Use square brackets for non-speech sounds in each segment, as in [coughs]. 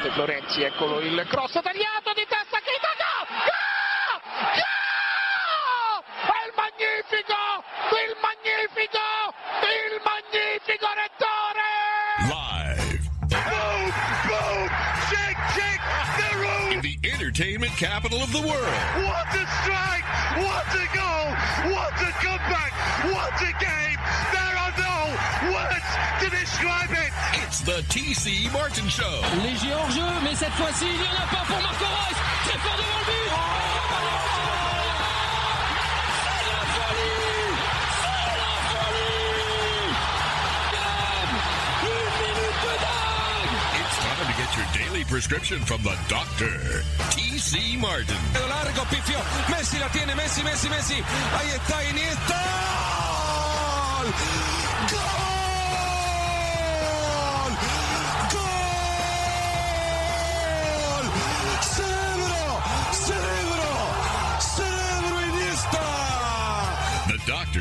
De Florenzi, eccolo il cross tagliato di testa che Gol! Gol! È il magnifico! Il magnifico! Il magnifico Rettore! Live Boom! Boom! Shake! Shake! The room! in the entertainment capital of the world. What a strike! What a goal! What a comeback! What a game! No words to describe it! It's the TC Martin Show. Léger hors jeu, mais cette fois-ci, il n'y en a pas pour Marco Reus. Très fort devant le but. Oh, c'est la folie C'est la folie Dingue Une minute de dingue It's time to get your daily prescription from the doctor, TC Martin. largo, pifio. Messi la tiene, Messi, Messi, Messi. Ahí está Iniesta.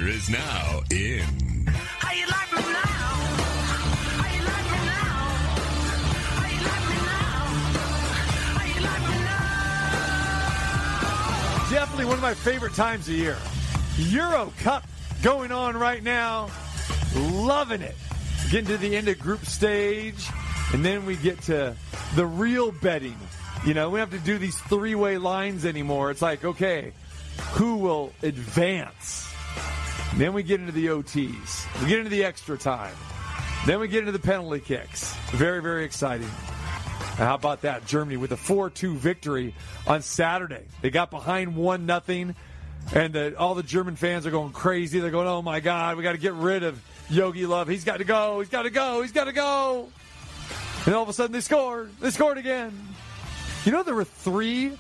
The is now in. How you like me now? How you like me now? How you like me now? How you like me now? Definitely one of my favorite times of year. Euro Cup going on right now. Loving it. Getting to the end of group stage. And then we get to the real betting. You know, we don't have to do these three way lines anymore. It's like, okay, who will advance? Then we get into the OTs. We get into the extra time. Then we get into the penalty kicks. Very, very exciting. How about that? Germany with a 4 2 victory on Saturday. They got behind 1 nothing, and the, all the German fans are going crazy. They're going, oh my God, we got to get rid of Jogi Löw. He's got to go. He's got to go. He's got to go. And all of a sudden they scored. They scored again. You know, there were three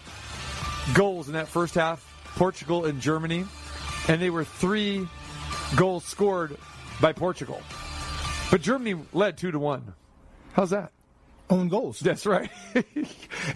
goals in that first half Portugal and Germany, and they were three goals scored by Portugal. But Germany led 2 to 1. How's that? Own goals. That's right. [laughs]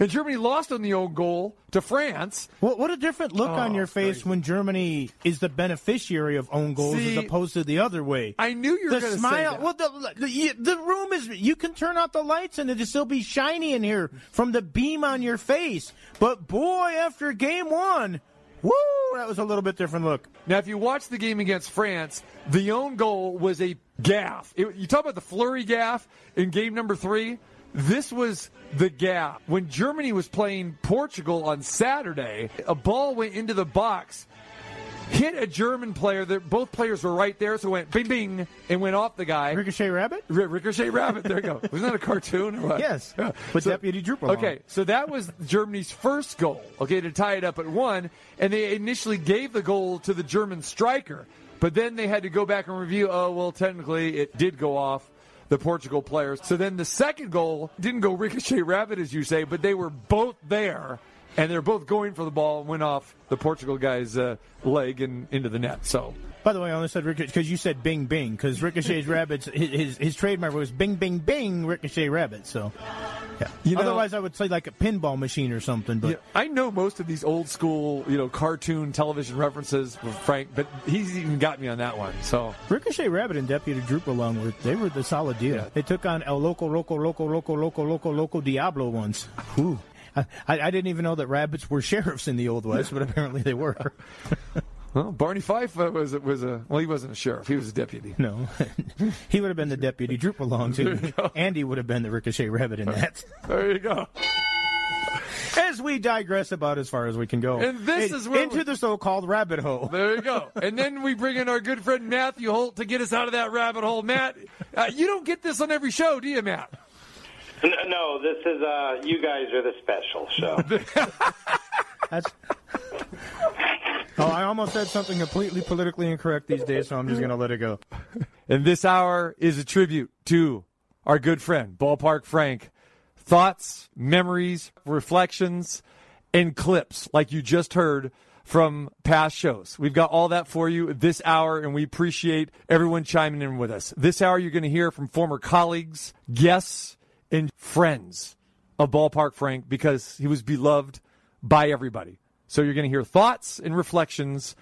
and Germany lost on the own goal to France. What, what a different look on Oh, your face crazy. when Germany is the beneficiary of own goals See, as opposed to the other way. I knew you were going to say smile. Well, the, the, the room is. You can turn out the lights and it'll still be shiny in here from the beam on your face. But boy, after game one, woo, that was a little bit different look. Now, if you watch the game against France, the own goal was a gaff. It- you talk about the flurry gaff in game number three. This was the gaff. When Germany was playing Portugal on Saturday, a ball went into the box, hit a German player. That both players were right there, so it went bing bing and went off the guy. Ricochet Rabbit. R- Ricochet Rabbit. There you go. Wasn't that a cartoon or what? Yes, Yeah. with Deputy Drooper. Okay, so that was Germany's first goal, okay, to tie it up at one. And they initially gave the goal to the German striker, but then they had to go back and review, oh, well, technically it did go off the Portugal players. So then the second goal didn't go ricochet rabbit, as you say, but they were both there. And they're both going for the ball and went off the Portugal guy's uh, leg and into the net. So By the way, I only said Ricochet because you said Bing Bing because Ricochet's [laughs] Rabbits his, his his trademark was Bing Bing Bing Ricochet Rabbit. So, yeah. You know- Otherwise, I would say like a pinball machine or something. But Yeah, I know most of these old school, you know, cartoon television references with Frank, but he's even got me on that one. So Ricochet Rabbit and Deputy Droop-a-Long were they were the solid deal. Yeah. They took on El Loco Loco Loco Loco Loco Loco Loco Diablo once. Ooh. I, I didn't even know that rabbits were sheriffs in the Old West, but apparently they were. [laughs] well, Barney Fife uh, was was a well, he wasn't a sheriff; he was a deputy. No, [laughs] he would have been the deputy Droop-a-Long too. Andy would have been the Ricochet Rabbit in that. [laughs] There you go. As we digress about as far as we can go, And this In- is into we- the so-called rabbit hole. There you go. And then we bring in our good friend Matthew Holt to get us out of that rabbit hole. Matt, uh, you don't get this on every show, do you, Matt? N- No, this is uh, you guys are the special show. [laughs] That's. Oh, I almost said something completely politically incorrect these days, so I'm just going to let it go. And this hour is a tribute to our good friend, Ballpark Frank. Thoughts, memories, reflections, and clips like you just heard from past shows. We've got all that for you this hour, and we appreciate everyone chiming in with us. This hour, you're going to hear from former colleagues, guests, and friends of Ballpark Frank because he was beloved by everybody. So you're going to hear thoughts and reflections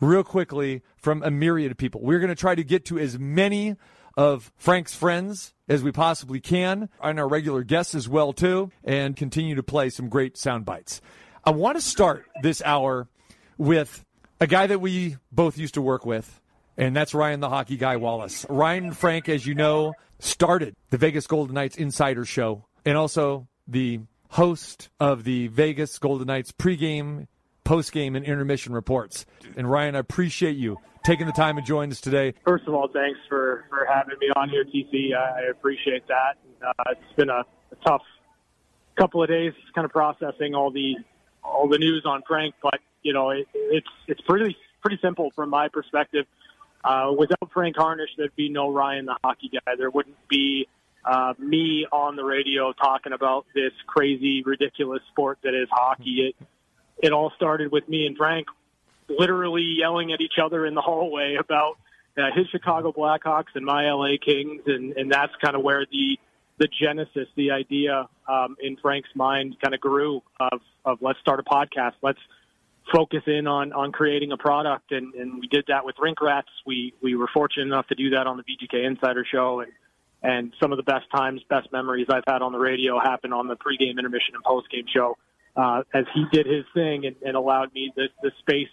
real quickly from a myriad of people. We're going to try to get to as many of Frank's friends as we possibly can, and our regular guests as well too, and continue to play some great sound bites. I want to start this hour with a guy that we both used to work with, and that's Ryan the Hockey Guy Wallis. Ryan Frank, as you know, started the Vegas Golden Knights Insider Show and also the host of the Vegas Golden Knights pregame, postgame, and intermission reports. And Ryan, I appreciate you taking the time to join us today. First of all, thanks for, for having me on here, TC. I, I appreciate that. Uh, it's been a, a tough couple of days, kind of processing all the all the news on Frank, but you know it, it's it's pretty pretty simple from my perspective. Uh, without Frank Harnish, there'd be no Ryan the hockey guy. There wouldn't be uh, me on the radio talking about this crazy, ridiculous sport that is hockey. It it all started with me and Frank literally yelling at each other in the hallway about uh, his Chicago Blackhawks and my LA Kings, and and that's kind of where the the genesis, the idea um, in Frank's mind, kind of grew of of let's start a podcast, let's focus in on on creating a product, and and we did that with Rink Rats. We we were fortunate enough to do that on the VGK Insider Show, and and some of the best times, best memories I've had on the radio happened on the pregame, intermission, and postgame show. Uh, as he did his thing and, and allowed me the, the space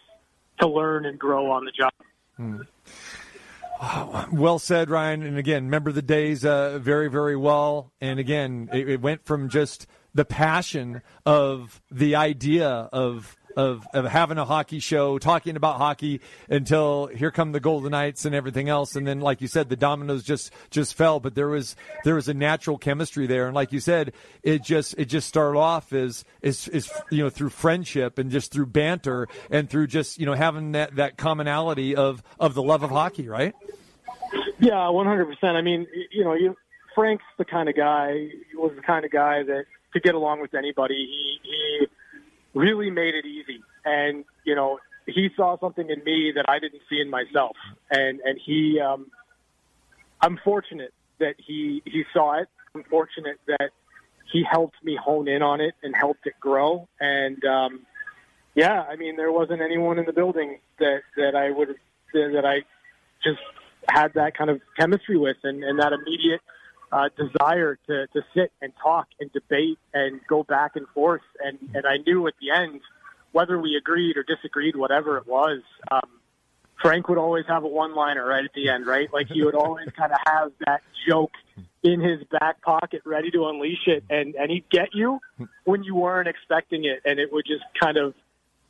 to learn and grow on the job. [sighs] Well said, Ryan. And again, remember the days uh, very, very well. And again, it, it went from just the passion of the idea of of of having a hockey show, talking about hockey, until here come the Golden Knights and everything else. And then, like you said, the dominoes just just fell. But there was there was a natural chemistry there. And like you said, it just it just started off as is is you know through friendship and just through banter and through just you know having that that commonality of of the love of hockey, right? Yeah, one hundred percent. I mean, you know, you Frank's the kind of guy. Was the kind of guy that to get along with anybody. He he really made it easy, and you know, he saw something in me that I didn't see in myself, and and he. um I'm fortunate that he he saw it. I'm fortunate that he helped me hone in on it and helped it grow. And um, yeah, I mean, there wasn't anyone in the building that that I would that I just had that kind of chemistry with and, and that immediate uh, desire to, to sit and talk and debate and go back and forth. And, and I knew at the end, whether we agreed or disagreed, whatever it was, um, Frank would always have a one-liner right at the end, right? Like he would always [laughs] kind of have that joke in his back pocket, ready to unleash it, and and he'd get you when you weren't expecting it, and it would just kind of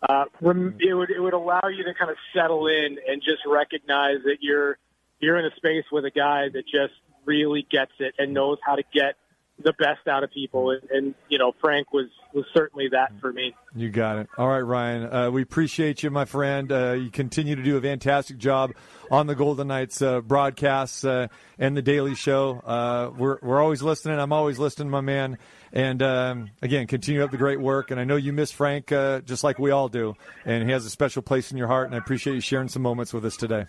uh, rem- it would it would allow you to kind of settle in and just recognize that you're you're in a space with a guy that just really gets it and knows how to get the best out of people, and, and you know Frank was was certainly that for me. You got it. All right, Ryan. Uh, we appreciate you, my friend. Uh, you continue to do a fantastic job on the Golden Knights uh, broadcasts uh, and the Daily Show. Uh, we're we're always listening. I'm always listening, my man. And um, again, continue up the great work. And I know you miss Frank uh, just like we all do, and he has a special place in your heart. And I appreciate you sharing some moments with us today.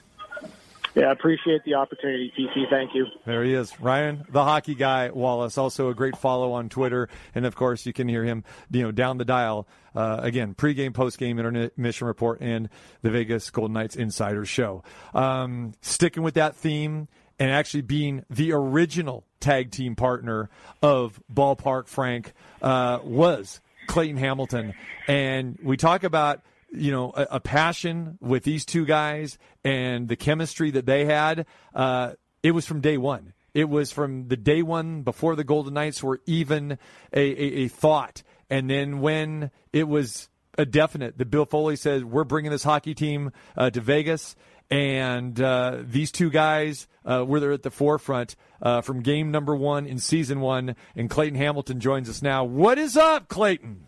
Yeah, I appreciate the opportunity, TC. Thank you. There he is, Ryan, the hockey guy Wallis. Also a great follow on Twitter, and of course you can hear him, you know, down the dial. Uh, again, pregame, postgame, intermission report, and the Vegas Golden Knights Insider Show. Um, sticking with that theme and actually being the original tag team partner of Ballpark Frank uh, was Clayton Hamilton, and we talk about you know a, a passion with these two guys and the chemistry that they had. Uh, it was from day one. It was from the day one before the Golden Knights were even a, a, a thought, and then when it was a definite that Bill Foley said we're bringing this hockey team uh, to Vegas, and uh, these two guys uh, were there at the forefront uh, from game number one in season one. And Clayton Hamilton joins us now. What is up, Clayton?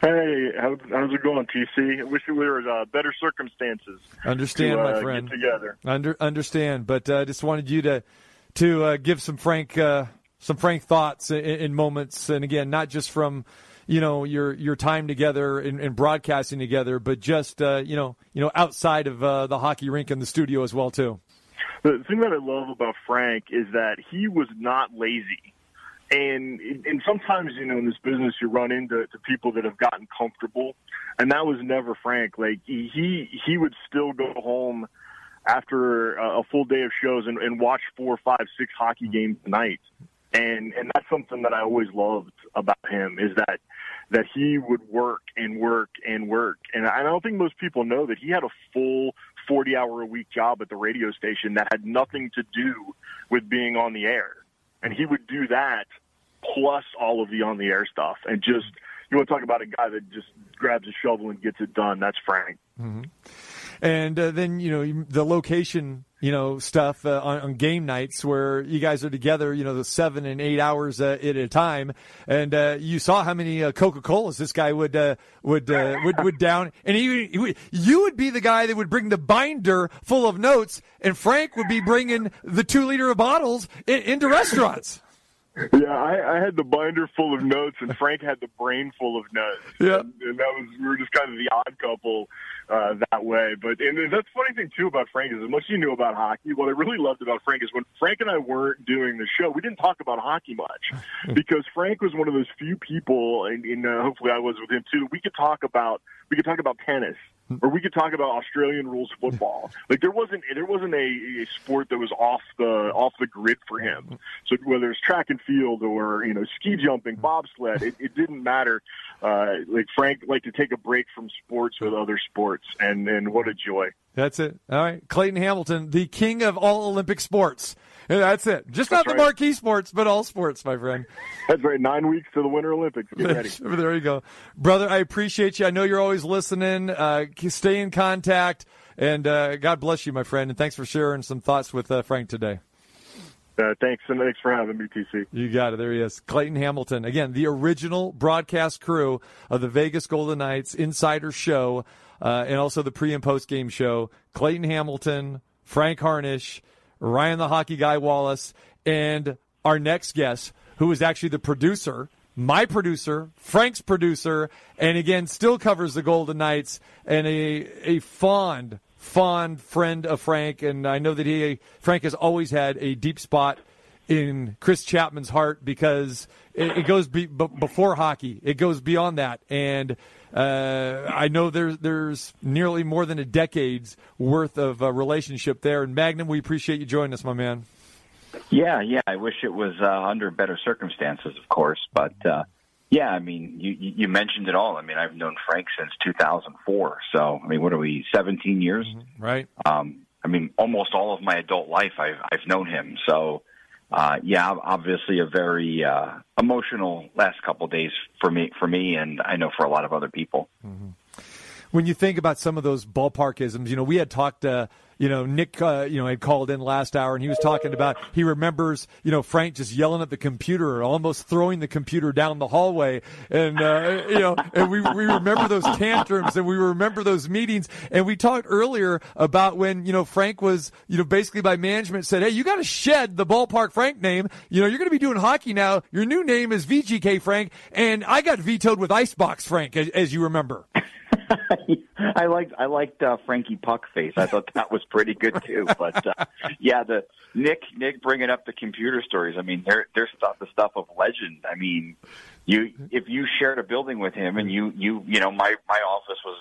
Hey, how, how's it going, TC? I wish we were uh, better circumstances. Understand, to, uh, my friend. Get together. Under, understand, but uh, just wanted you to to uh, give some frank uh, some frank thoughts in, in moments, and again, not just from you know your your time together and, and broadcasting together, but just uh, you know you know outside of uh, the hockey rink and the studio as well too. The thing that I love about Frank is that he was not lazy. And and sometimes you know in this business you run into to people that have gotten comfortable, and that was never Frank. Like he he would still go home after a, a full day of shows and, and watch four, five, six hockey games a night. And and that's something that I always loved about him is that that he would work and work and work. And I don't think most people know that he had a full 40 hour a week job at the radio station that had nothing to do with being on the air. And he would do that plus all of the on the air stuff. And just, you want to talk about a guy that just grabs a shovel and gets it done. That's Frank. hmm And uh, then you know the location, you know, stuff uh, on, on game nights where you guys are together, you know, the seven and eight hours uh, at a time, and uh, you saw how many uh, Coca Colas this guy would uh, would uh, would would down, and he, he would, you would be the guy that would bring the binder full of notes, and Frank would be bringing the two liter of bottles in, into restaurants. Yeah, I, I had the binder full of notes, and Frank had the brain full of notes. Yeah. and, and that was we were just kind of the odd couple uh, that way. But and that's the funny thing too about Frank is as much as you knew about hockey, what I really loved about Frank is when Frank and I weren't doing the show, we didn't talk about hockey much [laughs] because Frank was one of those few people, and, and uh, hopefully I was with him too. We could talk about we could talk about tennis. Or we could talk about Australian rules football. [laughs] Like there wasn't there wasn't a, a sport that was off the off the grid for him. So whether it's track and field or you know ski jumping, bobsled, it, it didn't matter. Uh, like Frank liked to take a break from sports with other sports, and and what a joy. That's it. All right, Clayton Hamilton, the king of all Olympic sports. And that's it. Just not That's the marquee sports, but all sports, my friend. That's right. Nine weeks to the Winter Olympics. Get ready. [laughs] there you go, brother. I appreciate you. I know you're always listening. Uh, stay in contact, and uh, God bless you, my friend. And thanks for sharing some thoughts with uh, Frank today. Uh, thanks, and thanks for having me, TC. You got it. There he is, Clayton Hamilton. Again, the original broadcast crew of the Vegas Golden Knights Insider Show, uh, and also the pre and post game show. Clayton Hamilton, Frank Harnish, Ryan the Hockey Guy Wallis, and our next guest, who is actually the producer, my producer, Frank's producer, and again still covers the Golden Knights, and a a fond fond friend of Frank, and I know that he Frank has always had a deep spot in Chris Chapman's heart because it, it goes be, b- before hockey. It goes beyond that, and uh, I know there's there's nearly more than a decade's worth of uh, relationship there. And Magnum, we appreciate you joining us, my man. Yeah, yeah. I wish it was uh, under better circumstances, of course, but uh, yeah. I mean, you you you mentioned it all. I mean, I've known Frank since 2004. So, I mean, what are we? 17 years. Right. Um, I mean, almost all of my adult life, I've I've known him. So, uh, yeah, obviously a very uh, emotional last couple days for me, for me, and I know for a lot of other people. when you think about some of those ballparkisms, you know, we had talked, uh, you know, Nick, uh, you know, had called in last hour and he was talking about, he remembers, you know, Frank just yelling at the computer, or almost throwing the computer down the hallway. And, uh, you know, and we, we remember those tantrums and we remember those meetings. And we talked earlier about when, you know, Frank was, you know, basically by management said, Hey, you got to shed the ballpark Frank name. You know, you're going to be doing hockey now. Your new name is VGK Frank. And I got vetoed with Icebox Frank, as, as you remember. [laughs] I liked I liked uh, Frankie Puckface. I thought that was pretty good too. But uh, yeah, the Nick Nick bringing up the computer stories. I mean, they're they're stuff the stuff of legend. I mean, you if you shared a building with him and you you you know my my office was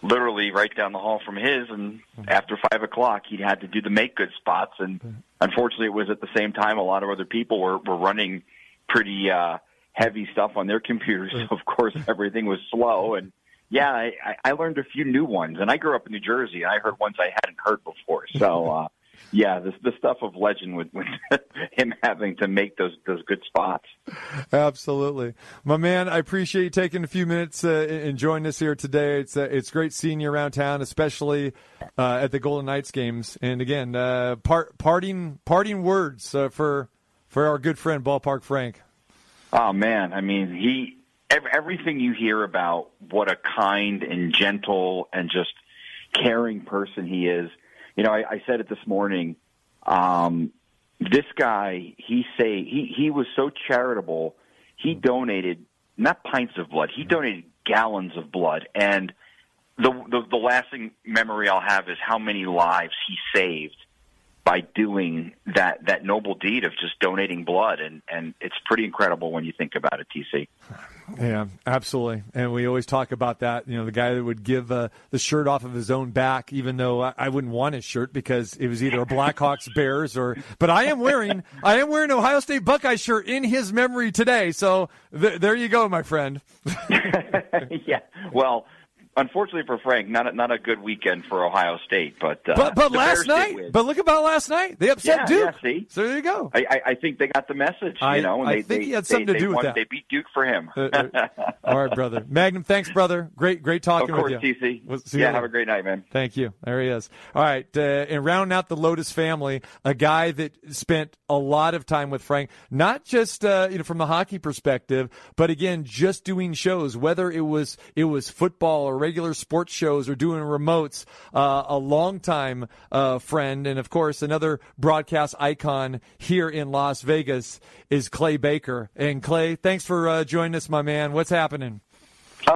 literally right down the hall from his, and after five o'clock he had to do the make good spots. And unfortunately, it was at the same time a lot of other people were were running pretty uh, heavy stuff on their computers. So [laughs] of course, everything was slow and yeah, I, I learned a few new ones, and I grew up in New Jersey, and I heard ones I hadn't heard before. So, [laughs] uh, yeah, this the stuff of legend with, with [laughs] him having to make those those good spots. Absolutely, my man. I appreciate you taking a few minutes uh, and joining us here today. It's uh, it's great seeing you around town, especially uh, at the Golden Knights games. And again, uh, part, parting parting words uh, for for our good friend Ballpark Frank. Oh man, I mean, he everything you hear about what a kind and gentle and just caring person he is. You know, I, I said it this morning. Um, this guy, he say he he was so charitable. He donated not pints of blood. He donated gallons of blood, and the the, the lasting memory I'll have is how many lives he saved by doing that that noble deed of just donating blood, and and it's pretty incredible when you think about it. TC. Yeah, absolutely. And we always talk about that. You know, the guy that would give uh, the shirt off of his own back, even though I, I wouldn't want his shirt because it was either a Blackhawks, [laughs] Bears, or. But I am wearing I am wearing an Ohio State Buckeye shirt in his memory today. So th- there you go, my friend. [laughs] yeah. Well, unfortunately for Frank, not a, not a good weekend for Ohio State. But uh, but but last Bears night, but look about last night. They upset yeah, Duke. Yeah, see? So there you go. I, I, I think they got the message. You know, and I they, think they, he had they- something to they do with won- that. They beat Duke for him. Uh, uh, [laughs] All right, brother. Magnum, thanks, brother. Great, great talking of course, with you. TC. We'll see you yeah, have a great night, man. Thank you. There he is. All right. Uh, and rounding out the Lotus family, a guy that spent a lot of time with Frank, not just uh, you know from the hockey perspective, but again, just doing shows, whether it was it was football or regular sports shows or doing remotes. Uh, a longtime uh, friend, and of course, another broadcast icon here in Las Vegas is Clay Baker. And Clay, thanks for uh, joining us, my man. What's happening?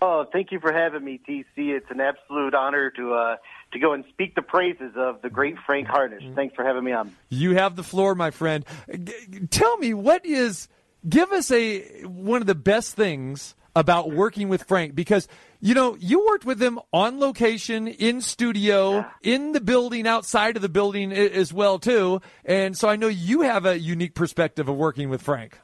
Oh, thank you for having me, TC. It's an absolute honor to uh, to go and speak the praises of the great Frank Harnish. Thanks for having me on. You have the floor, my friend. G- tell me what is give us a one of the best things about working with Frank because you know you worked with him on location in studio in the building outside of the building as well too and so I know you have a unique perspective of working with Frank.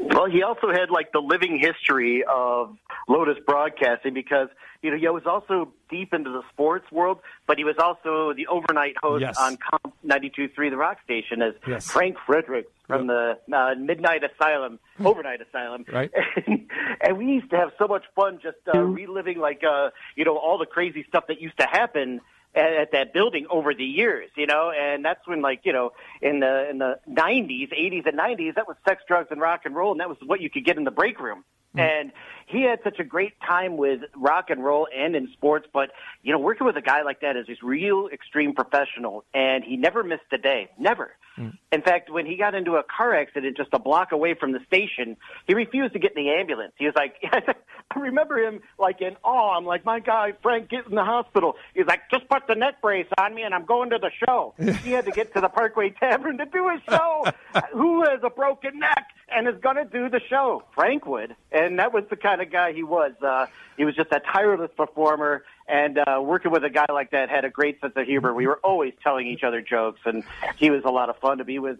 Well, he also had like the living history of Lotus Broadcasting because you know he was also deep into the sports world, but he was also the overnight host Yes. on KOMP 92.3 The Rock Station as Yes. Frank Fredericks from the uh, Midnight Asylum, Overnight Asylum. Right. [laughs] And, and we used to have so much fun just uh, reliving like uh, you know all the crazy stuff that used to happen at, at that building over the years, you know, and that's when like you know in the in the nineties, eighties, and nineties, that was sex, drugs, and rock and roll, and that was what you could get in the break room. Mm. And he had such a great time with rock and roll and in sports, but you know, working with a guy like that is just real extreme professional, and he never missed a day, never. Mm. In fact, when he got into a car accident just a block away from the station, he refused to get in the ambulance. He was like, [laughs] I remember him like in awe. I'm like, my guy, Frank, get in the hospital. He's like, just put the neck brace on me and I'm going to the show. [laughs] he had to get to the Parkway Tavern to do his show. [laughs] Who has a broken neck and is going to do the show? Frank would. And that was the kind of guy he was. Uh, he was just a tireless performer. And uh, working with a guy like that had a great sense of humor. We were always telling each other jokes, and he was a lot of fun to be with.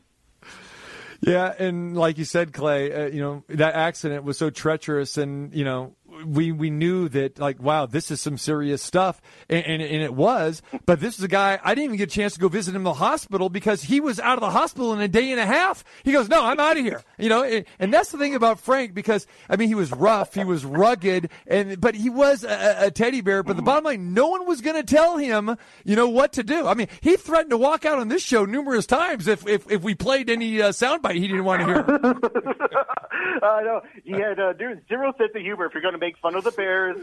Yeah, and like you said, Clay, uh, you know that accident was so treacherous, and you know we we knew that like wow, this is some serious stuff, and, and and it was. But this is a guy I didn't even get a chance to go visit him in the hospital because he was out of the hospital in a day and a half. He goes, no, I'm out of here. You know, and, and that's the thing about Frank because I mean he was rough, he was rugged, and but he was a, a teddy bear. But the bottom line, no one was going to tell him, you know, what to do. I mean, he threatened to walk out on this show numerous times if if, if we played any uh, soundbite he didn't want to hear. [laughs] I know he had uh, zero sense of humor if you're going to make fun of the Bears,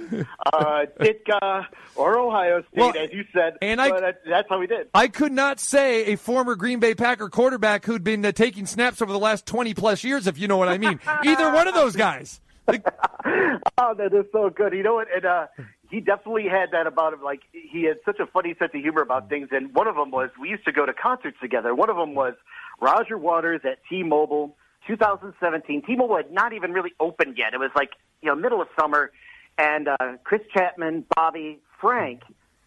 uh, [laughs] Ditka, or Ohio State, Well, as you said. and I- but that, that's how we did. I could not say a former Green Bay Packer quarterback who'd been uh, taking snaps over the last 20 plus years, if you know what I mean. Either one of those guys. [laughs] Oh, that is so good. You know what? And uh, he definitely had that about him. Like he had such a funny sense of humor about things. And one of them was we used to go to concerts together. One of them was Roger Waters at T-Mobile, 2017. T-Mobile had not even really opened yet. It was like you know middle of summer, and uh, Chris Chapman, Bobby, Frank,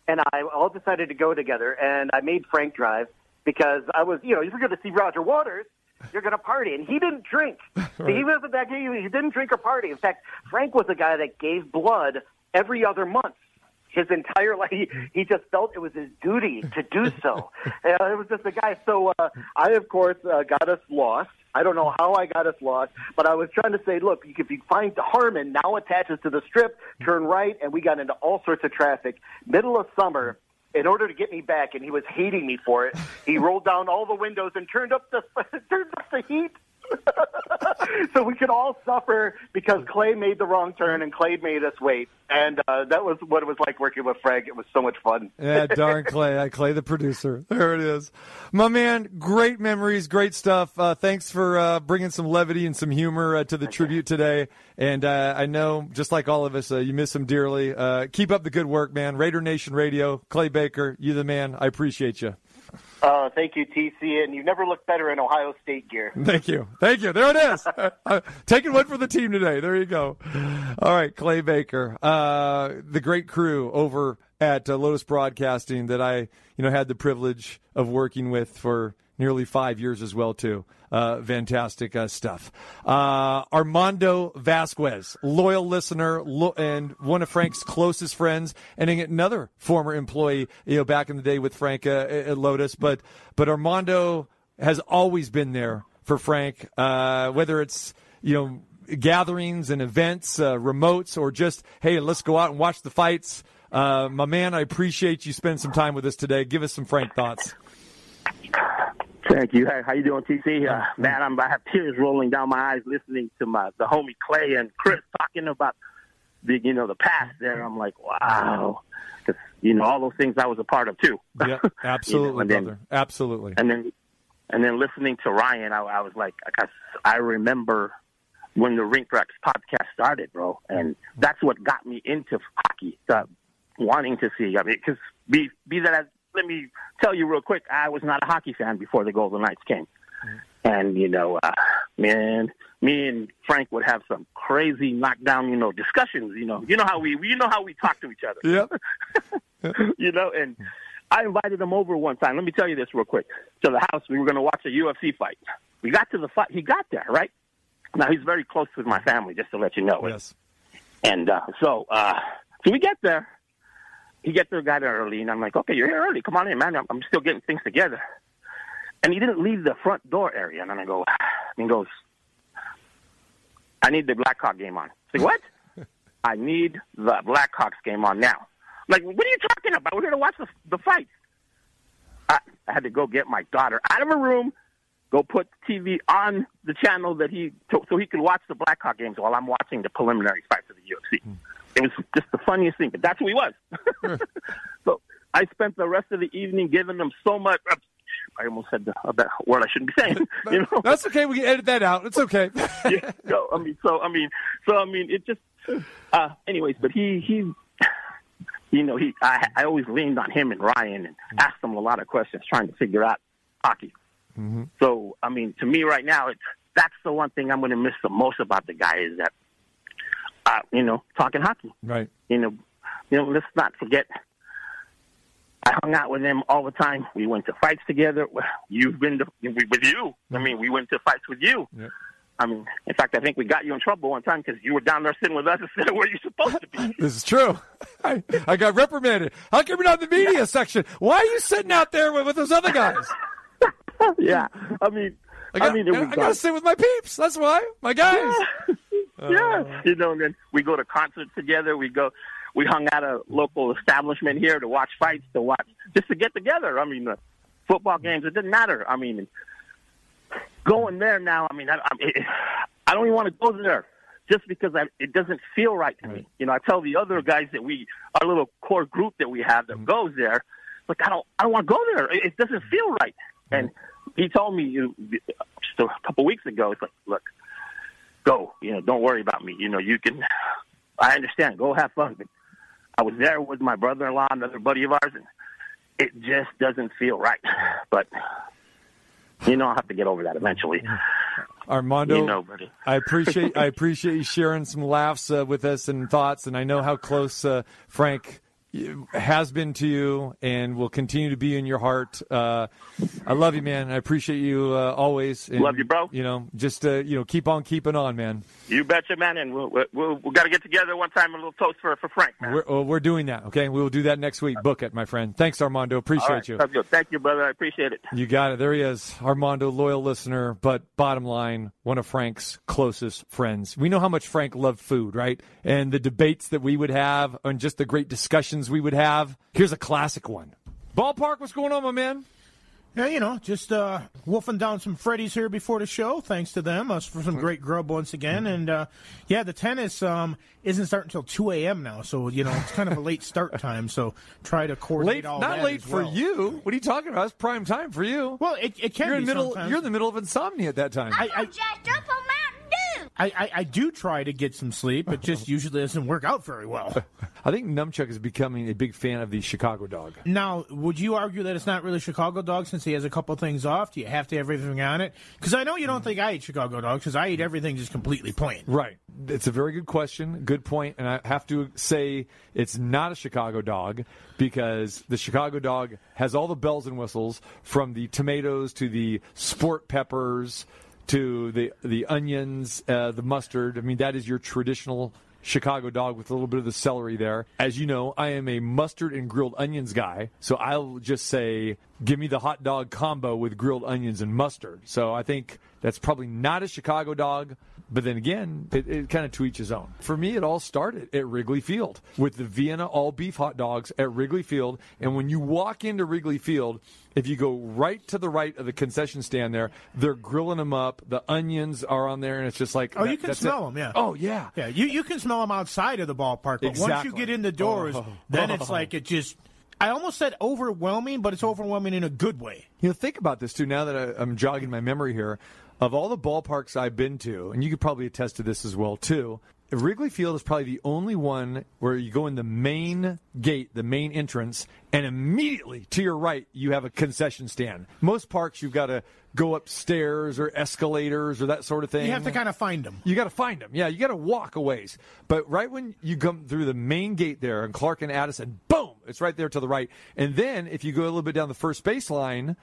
and I all decided to go together. And I made Frank drive because I was you know if you're going to see Roger Waters. You're going to party, and he didn't drink. [laughs] See, he wasn't that guy. He didn't drink or party. In fact, Frank was a guy that gave blood every other month. His entire [laughs] life, he, he just felt it was his duty to do so. [laughs] uh, it was just a guy. So uh, I, of course, uh, got us lost. I don't know how I got us lost, but I was trying to say, look, if you find Harmon now attaches to the strip, turn right, and we got into all sorts of traffic. Middle of summer, in order to get me back, and he was hating me for it. He [laughs] rolled down all the windows and turned up the [laughs] turned up the heat. [laughs] so we could all suffer because Clay made the wrong turn and Clay made us wait. And uh, that was what it was like working with Frank. It was so much fun. Yeah, darn Clay. I Clay the producer. There it is. My man, great memories, great stuff. Uh, thanks for uh, bringing some levity and some humor uh, to the tribute today. And uh, I know, just like all of us, uh, you miss him dearly. Uh, keep up the good work, man. Raider Nation Radio, Clay Baker, you the man. I appreciate you. Uh, thank you, TC, and you never look better in Ohio State gear. [laughs] Thank you. Thank you. There it is. [laughs] Uh, taking one for the team today. There you go. All right, Clay Baker, uh, the great crew over at uh, Lotus Broadcasting that I, you know, had the privilege of working with for nearly five years as well too. Uh, fantastic uh, stuff. Uh, Armando Vasquez, loyal listener lo- and one of Frank's closest friends, and another former employee, you know, back in the day with Frank uh, at Lotus. But but Armando has always been there for Frank, uh, whether it's you know gatherings and events, uh, remotes, or just hey, let's go out and watch the fights. My man, I appreciate you spending some time with us today. Give us some Frank thoughts. Thank you. Hey, how you doing, TC? Uh, man, I'm, I have tears rolling down my eyes listening to my the homie Clay and Chris talking about the you know the past. There, I'm like, wow, 'Cause, you know all those things I was a part of too. [laughs] Yeah, absolutely, and then- brother. Absolutely. And then, and then listening to Ryan, I, I was like, I, I remember when the Rink Rats podcast started, bro, and that's what got me into hockey, uh, wanting to see. I mean, because be be that as let me tell you real quick, I was not a hockey fan before the Golden Knights came, and you know, uh, man, me and Frank would have some crazy knockdown, you know, discussions. You know, you know how we, you know how we talk to each other. Yep. [laughs] you know, and I invited him over one time. Let me tell you this real quick. To the house, we were going to watch a UFC fight. We got to the fight. He got there, right? Now he's very close with my family, just to let you know. Yes. And uh, so, uh, so we get there. He gets there, got there early, and I'm like, okay, you're here early. Come on in, man. I'm, I'm still getting things together. And he didn't leave the front door area. And then I go, and [sighs] he goes, I need the Blackhawk game on. I say, what? [laughs] I need the Blackhawks game on now. I'm like, what are you talking about? We're here to watch the, the fight. I, I had to go get my daughter out of her room, go put TV on the channel that he so, so he could watch the Blackhawk games while I'm watching the preliminary fights of the UFC. Hmm. It was just the funniest thing, but that's who he was. [laughs] so I spent the rest of the evening giving him so much. I almost said the a word I shouldn't be saying. [laughs] You know, That's okay. We can edit that out. It's okay. [laughs] yeah, so I mean, so I mean, so I mean, it just. Uh, anyways, but he he, you know, he I I always leaned on him and Ryan and asked them a lot of questions, trying to figure out hockey. Mm-hmm. So I mean, to me right now, it's that's the one thing I'm going to miss the most about the guy is that, uh, you know, talking hockey. Right. You know, you know, let's not forget. I hung out with him all the time. We went to fights together. You've been to, with you. I mean, we went to fights with you. Yep. I mean, in fact, I think we got you in trouble one time because you were down there sitting with us [laughs] instead of where you're supposed to be. [laughs] This is true. [laughs] I, I got reprimanded. How come you're not in the media section? Why are you sitting out there with, with those other guys? yeah, I mean, I, got, mean, it I gotta sit with my peeps. That's why. My guys. yeah, Uh, you know, and then we go to concerts together. We go, we hung out at a local establishment here to watch fights, to watch just to get together. I mean, the football games. It didn't matter. I mean, going there now. I mean, I, I, it, I don't even want to go there just because I, it doesn't feel right to me. You know, I tell the other guys that we, our little core group that we have that mm-hmm. goes there, like I don't, I don't want to go there. It, it doesn't feel right. Mm-hmm. And he told me you know, just a couple weeks ago, it's like, look, go. You know, don't worry about me. You know, you can. I understand. Go have fun. But I was there with my brother-in-law, another buddy of ours, and it just doesn't feel right. [sighs] But you know, I'll have to get over that eventually. Armando, You know. I appreciate I appreciate you sharing some laughs uh, with us and thoughts, and I know how close uh, Frank has been to you and will continue to be in your heart. Uh, I love you, man. I appreciate you uh, always. And, Love you, bro. You know, just uh, you know, keep on keeping on, man. You betcha, man. And we'll, we'll, we got to get together one time, a little toast for for Frank, man. We're, oh, we're doing that. Okay, we will do that next week. Book it, my friend. Thanks, Armando. Appreciate right, you. sounds good. Thank you, brother. I appreciate it. You got it. There he is, Armando, loyal listener, but bottom line, one of Frank's closest friends. We know how much Frank loved food, right? And the debates that we would have and just the great discussions we would have. Here's a classic one. Ballpark, what's going on, my man? Yeah, you know, just uh, wolfing down some Freddy's here before the show. Thanks to them us for some great grub once again. And uh, yeah, the tennis um, isn't starting until two a.m. now, so you know it's kind of a late start [laughs] time. So try to coordinate Late, all not that late as for well. you. What are you talking about? It's prime time for you. Well, it, it can you're be in middle. sometimes. You're in the middle of insomnia at that time. I, I, I, I, I do try to get some sleep. It just [laughs] usually doesn't work out very well. [laughs] I think Numchuck is becoming a big fan of the Chicago dog. Now, would you argue that it's not really Chicago dog since he has a couple things off? Do you have to have everything on it? Because I know you don't think I eat Chicago dog because I eat everything just completely plain. Right. It's a very good question, good point, and I have to say it's not a Chicago dog because the Chicago dog has all the bells and whistles from the tomatoes to the sport peppers to the the onions, uh, the mustard. I mean, that is your traditional Chicago dog with a little bit of the celery there. As you know, I am a mustard and grilled onions guy, so I'll just say, give me the hot dog combo with grilled onions and mustard. So I think that's probably not a Chicago dog. But then again, it, it kind of to each his own. For me, it all started at Wrigley Field with the Vienna all beef hot dogs at Wrigley Field. And when you walk into Wrigley Field, if you go right to the right of the concession stand there, they're grilling them up. The onions are on there, and it's just like Oh, that- you can smell it. them, yeah. Oh yeah, Yeah, you, you can smell them outside of the ballpark, but once you get in the doors, Oh. then it's [laughs] like it just. I almost said overwhelming, but it's overwhelming in a good way. You know, think about this too. Now that I, I'm jogging my memory here, of all the ballparks I've been to, and you could probably attest to this as well too. Wrigley Field is probably the only one where you go in the main gate, the main entrance, and immediately to your right you have a concession stand. Most parks you've got to go upstairs or escalators or that sort of thing. You have to kind of find them. You got to find them. Yeah, you got to walk a ways. But right when you come through the main gate there and Clark and Addison, boom, it's right there to the right. And then if you go a little bit down the first base line,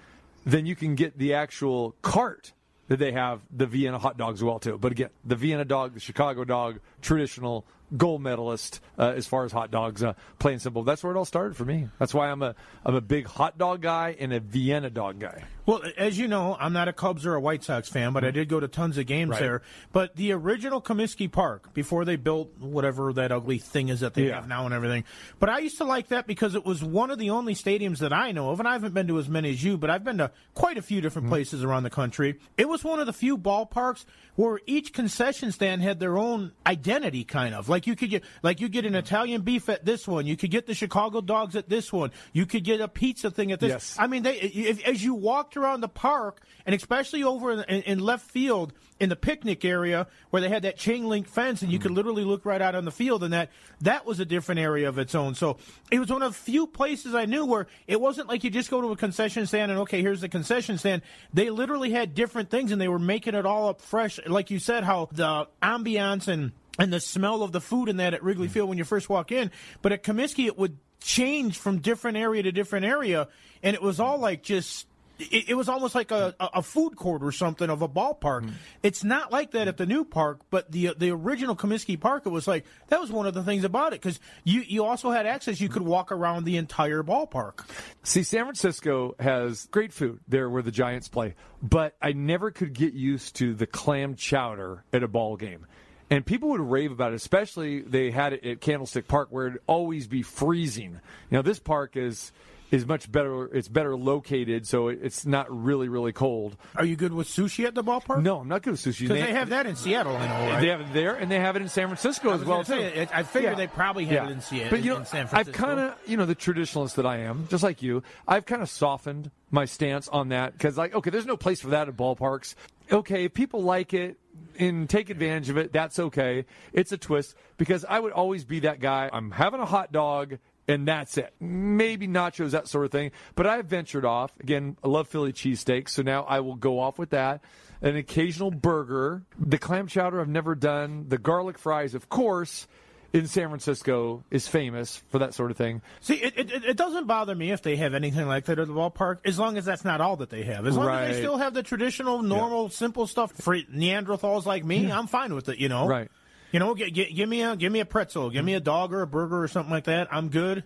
then you can get the actual cart that they have the Vienna hot dogs well too. But again, the Vienna dog, the Chicago dog, traditional gold medalist uh, as far as hot dogs, uh, plain simple. That's where it all started for me. That's why I'm a I'm a big hot dog guy and a Vienna dog guy. Well, as you know, I'm not a Cubs or a White Sox fan, but I did go to tons of games Right. there. But the original Comiskey Park, before they built whatever that ugly thing is that they Yeah. have now and everything, but I used to like that because it was one of the only stadiums that I know of, and I haven't been to as many as you, but I've been to quite a few different Mm-hmm. places around the country. It was one of the few ballparks where each concession stand had their own identity, kind of like you could get like you get an Italian beef at this one, you could get the Chicago dogs at this one, you could get a pizza thing at this. Yes. I mean, they if, as you walked around the park, and especially over in, in, left field in the picnic area where they had that chain link fence, and you could mm. literally look right out on the field, and that that was a different area of its own. So it was one of the few places I knew where it wasn't like you just go to a concession stand and okay, here's the concession stand. They literally had different things, and they were making it all up fresh, like you said, how the ambiance and and the smell of the food in that at Wrigley mm. Field when you first walk in. But at Comiskey, it would change from different area to different area, and it was all like just. It, it was almost like a, hmm. a a food court or something of a ballpark. Hmm. It's not like that at the new park, but the the original Comiskey Park, it was like that was one of the things about it because you you also had access. You could hmm. walk around the entire ballpark. See, San Francisco has great food there where the Giants play, but I never could get used to the clam chowder at a ball game. And people would rave about it, especially they had it at Candlestick Park where it'd always be freezing. You know, this park is is much better. It's better located, so it's not really really cold. Are you good with sushi at the ballpark? No, I'm not good with sushi. Because they have that in Seattle, I know. Right? They have it there, and they have it in San Francisco as well say, too. it- I figured they probably have it in Seattle- But you know, in San I've kind of, you know, the traditionalist that I am, just like you, I've kind of softened my stance on that because, like, okay, there's no place for that at ballparks. Okay, if people like it and take advantage of it, that's okay. It's a twist because I would always be that guy. I'm having a hot dog. And that's it. Maybe nachos, that sort of thing. But I've ventured off. Again, I love Philly cheesesteaks, so now I will go off with that. An occasional burger. The clam chowder I've never done. The garlic fries, of course in San Francisco is famous for that sort of thing. See, it, it, it doesn't bother me if they have anything like that at the ballpark, as long as that's not all that they have. As long as they still have the traditional, normal, simple stuff for Neanderthals like me, I'm fine with it. You know, Right. You know, g- g- give me a give me a pretzel, give me a dog or a burger or something like that. I'm good.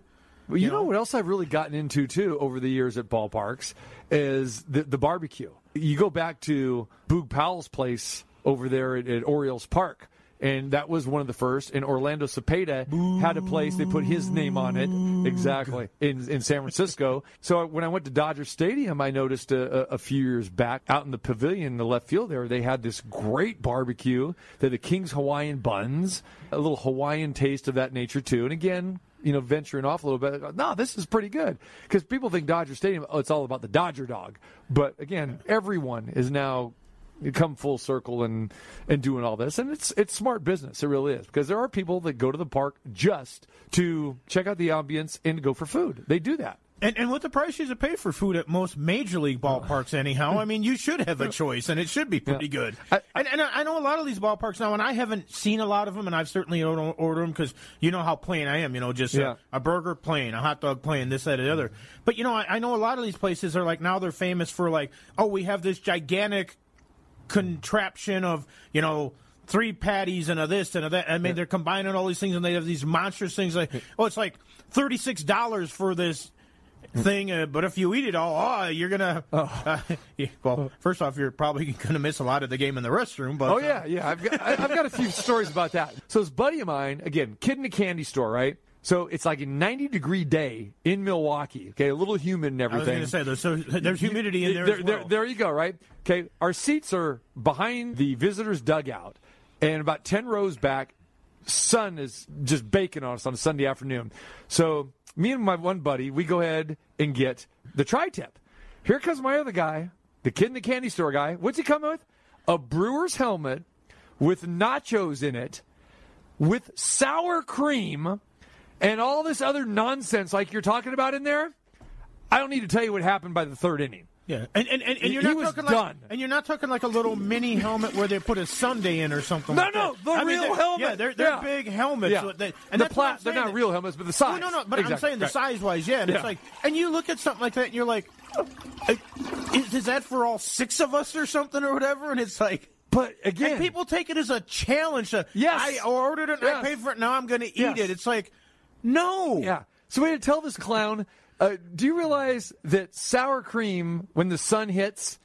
Well, you, know, what else I've really gotten into too over the years at ballparks is the, the barbecue. You go back to Boog Powell's place over there at, at Orioles Park. And that was one of the first. And Orlando Cepeda had a place. They put his name on it. Exactly. In, in San Francisco. So when I went to Dodger Stadium, I noticed a, a, a few years back out in the pavilion in the left field there, they had this great barbecue. They had the King's Hawaiian buns, a little Hawaiian taste of that nature too. And again, you know, venturing off a little bit. No, this is pretty good because people think Dodger Stadium. Oh, it's all about the Dodger dog. But again, everyone is now come full circle and and doing all this. And it's it's smart business. It really is because there are people that go to the park just to check out the ambience and to go for food. They do that. And, and with the prices you pay for food at most major league ballparks, anyhow, I mean, you should have a choice, and it should be pretty good. and, and I know a lot of these ballparks now, and I haven't seen a lot of them, and I've certainly ordered order them because you know how plain I am. You know, just Yeah. a, a burger plain, a hot dog plain, this, that, and the other. But you know, I, I know a lot of these places are like now they're famous for like, oh, we have this gigantic contraption of you know three patties and a this and a that. I mean, they're combining all these things, and they have these monstrous things like, oh, it's like thirty six dollars for this thing, uh, but if you eat it all, oh, you're gonna. Uh, [laughs] yeah, well, first off, you're probably [laughs] gonna miss a lot of the game in the restroom. But oh yeah, yeah. I've got I've got a few [laughs] stories about that. So this buddy of mine, again, kid in a candy store, right? So it's like a 90 degree day in Milwaukee. Okay, a little humid and everything. I was gonna say there's, so, there's humidity in there. there, as there, well. there you go, right? Okay, our seats are behind the visitors' dugout, and about ten rows back, sun is just baking on us on a Sunday afternoon. So me and my one buddy, we go ahead and get the tri-tip. Here comes my other guy, the kid in the candy store guy. What's he coming with? A brewer's helmet with nachos in it, with sour cream, and all this other nonsense like you're talking about in there. I don't need to tell you what happened by the third inning. Yeah, and and, and, and you're He not was talking done. like, and you're not talking like a little mini helmet where they put a sundae in or something. No, like no, the I mean, real they're- helmet. Yeah, they're they're Yeah. big helmets. Yeah. so they- The and what pla- they're not real helmets, but the size. No, no, no. But I'm saying the Right. size wise, yeah. And Yeah. it's like, and you look at something like that, and you're like, uh, is, is that for all six of us or something or whatever? And it's like. But again, and people take it as a challenge. To, Yes. I ordered it. and I paid for it. Now I'm going to eat Yes. it. It's like, no. Yeah. So we had to tell this clown. Uh, do you realize that sour cream, when the sun hits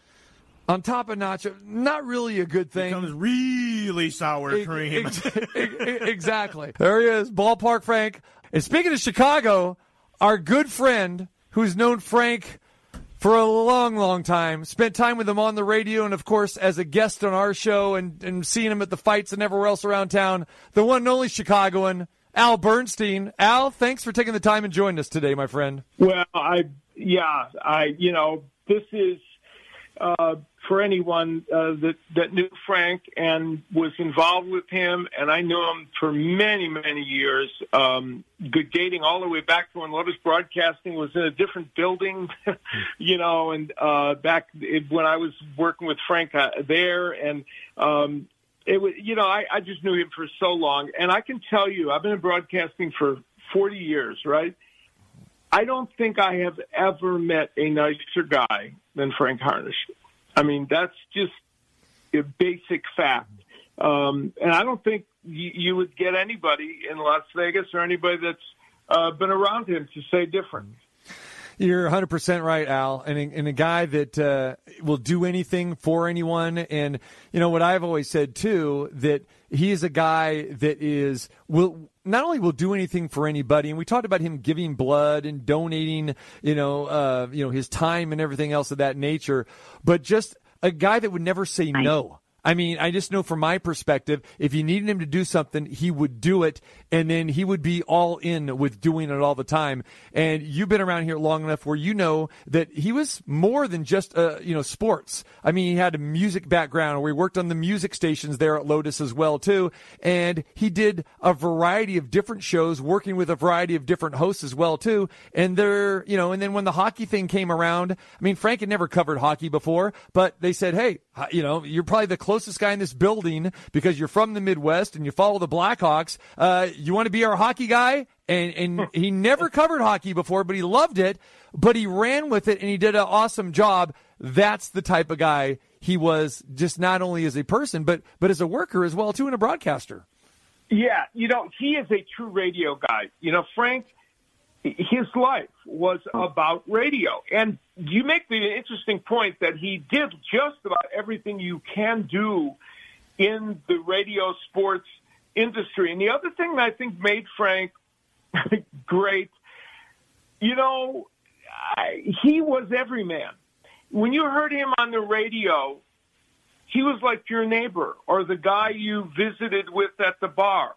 on top of nacho, not really a good thing? becomes really sour Ex- cream. ex- [laughs] ex- exactly. There he is, ballpark Frank. And speaking of Chicago, our good friend, who's known Frank for a long, long time, spent time with him on the radio, and of course as a guest on our show, and, and seeing him at the fights and everywhere else around town. The one and only Chicagoan, Al Bernstein. Al, thanks for taking the time and joining us today, my friend. Well, I yeah, I you know this is uh, for anyone uh, that that knew Frank and was involved with him, and I knew him for many many years, um, good dating all the way back to when Lotus Broadcasting was in a different building, [laughs] you know, and uh, back when I was working with Frank uh, there, and um, it was you know I, I just knew him for so long, and I can tell you I've been in broadcasting for 40 years, right? I don't think I have ever met a nicer guy than Frank Harnish. I mean, that's just a basic fact. Um, and I don't think you, you would get anybody in Las Vegas or anybody that's uh, been around him to say different. You're 100% right, Al. And a, and a guy that uh, will do anything for anyone. And, you know, what I've always said, too, that he is a guy that is, will not only will do anything for anybody, and we talked about him giving blood and donating, you know, uh, you know, his time and everything else of that nature, but just a guy that would never say no. I mean, I just know from my perspective, if you needed him to do something, he would do it, and then he would be all in with doing it all the time. And you've been around here long enough where you know that he was more than just, uh, you know, sports. I mean, he had a music background where he worked on the music stations there at Lotus as well too, and he did a variety of different shows, working with a variety of different hosts as well too. And they're, you know, and then when the hockey thing came around, I mean, Frank had never covered hockey before, but they said, hey, you know, you're probably the closest guy in this building because you're from the Midwest and you follow the Blackhawks. Uh, you want to be our hockey guy? And, and he never covered hockey before, but he loved it, but he ran with it and he did an awesome job. That's the type of guy he was just not only as a person, but, but as a worker as well too, and a broadcaster. Yeah, you know, he is a true radio guy. You know, Frank, his life was about radio. And you make the interesting point that he did just about everything you can do in the radio sports industry. And the other thing that I think made Frank [laughs] great, you know, I, he was every man. When you heard him on the radio, he was like your neighbor or the guy you visited with at the bar.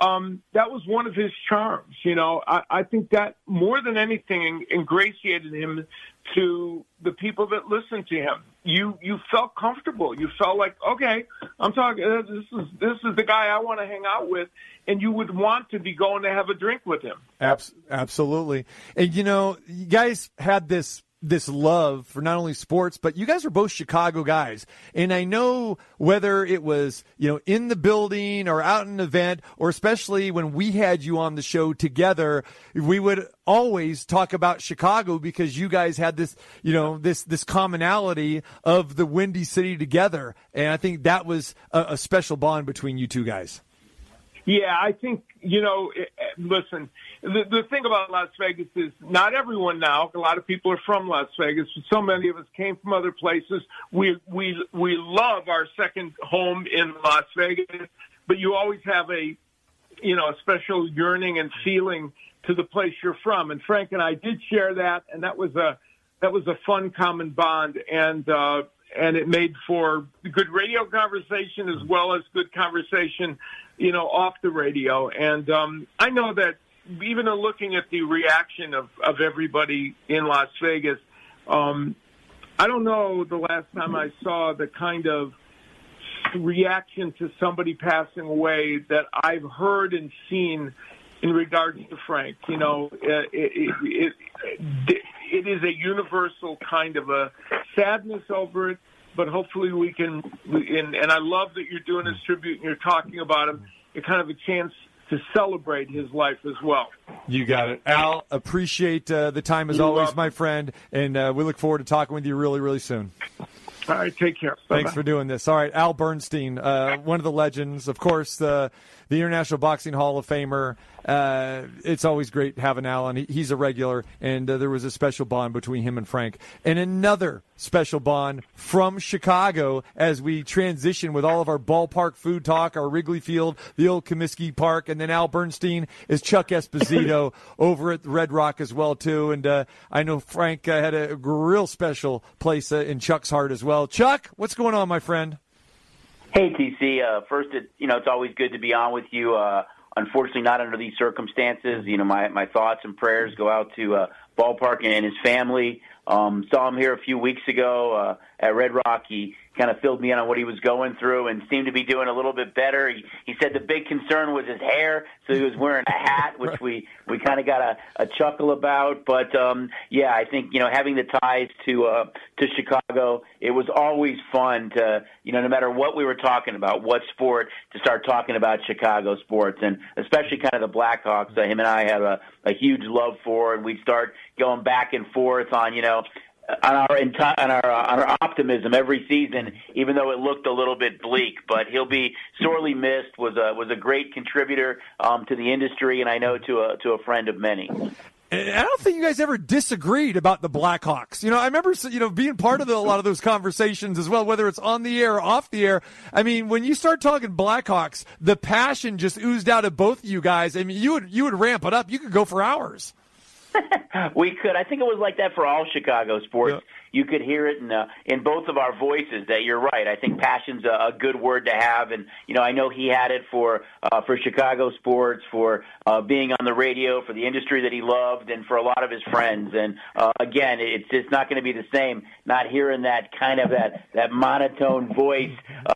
Um, that was one of his charms. You know, I, I think that more than anything ingratiated him to the people that listened to him. You you felt comfortable. You felt like, okay, I'm talking. Uh, this is this is the guy I want to hang out with, and you would want to be going to have a drink with him. Abs- absolutely. And you know, you guys had this this love for not only sports, but you guys are both Chicago guys. And I know whether it was, you know, in the building or out in an event, or especially when we had you on the show together, we would always talk about Chicago because you guys had this, you know, this, this commonality of the Windy City together. And I think that was a, a special bond between you two guys. Yeah, I think you know. eh, eh, Listen, the the thing about Las Vegas is not everyone now. A lot of people are from Las Vegas, but so many of us came from other places. We we we love our second home in Las Vegas, but you always have a you know a special yearning and feeling to the place you're from. And Frank and I did share that, and that was a that was a fun common bond, and uh, and it made for good radio conversation as well as good conversation, you know, off the radio. And um, I know that even in looking at the reaction of of everybody in Las Vegas, um, I don't know the last time I saw the kind of reaction to somebody passing away that I've heard and seen in regards to Frank. You know, uh, it, it, it, it is a universal kind of a sadness over it, but hopefully we can. We, and, and I love that you're doing this tribute and you're talking about him. It's kind of a chance to celebrate his life as well. You got it. Al, appreciate uh, the time as You're always, my friend. And uh, we look forward to talking with you really, really soon. All right, take care. Thanks Bye-bye. for doing this. All right, Al Bernstein, uh, one of the legends, of course, the the International Boxing Hall of Famer. Uh, it's always great having Al, and he, he's a regular. And uh, there was a special bond between him and Frank, and another special bond from Chicago as we transition with all of our ballpark food talk, our Wrigley Field, the old Comiskey Park, and then Al Bernstein is Chuck Esposito [laughs] over at Red Rock as well too. And uh, I know Frank uh, had a real special place uh, in Chuck's heart as well. Chuck, what's going on, my friend? Hey, TC. Uh, first, it, you know, it's always good to be on with you. Uh, unfortunately, not under these circumstances. You know, my, my thoughts and prayers go out to uh, Ballpark and his family. Um, saw him here a few weeks ago uh, at Red Rock. He kind of filled me in on what he was going through and seemed to be doing a little bit better. He, he said the big concern was his hair, so he was wearing a hat, [laughs] which we we kind of got a, a chuckle about. But um, yeah, I think you know having the ties to uh, to Chicago, it was always fun to you know no matter what we were talking about, what sport, to start talking about Chicago sports and especially kind of the Blackhawks. That him and I have a, a huge love for, and we'd start going back and forth on you know on our enti- on our on our optimism every season, even though it looked a little bit bleak. But he'll be sorely missed. was a was a great contributor um, to the industry, and I know to a to a friend of many. I don't think you guys ever disagreed about the Blackhawks. You know, I remember you know being part of the, a lot of those conversations as well, whether it's on the air or off the air. I mean, when you start talking Blackhawks, the passion just oozed out of both of you guys. I mean, you would you would ramp it up. You could go for hours. [laughs] we could. I think it was like that for all Chicago sports. You could hear it in uh, in both of our voices. That you're right. I think passion's a, a good word to have, and you know I know he had it for uh, for Chicago sports, for uh, being on the radio, for the industry that he loved, and for a lot of his friends. And uh, again, it's it's not going to be the same not hearing that kind of that that monotone voice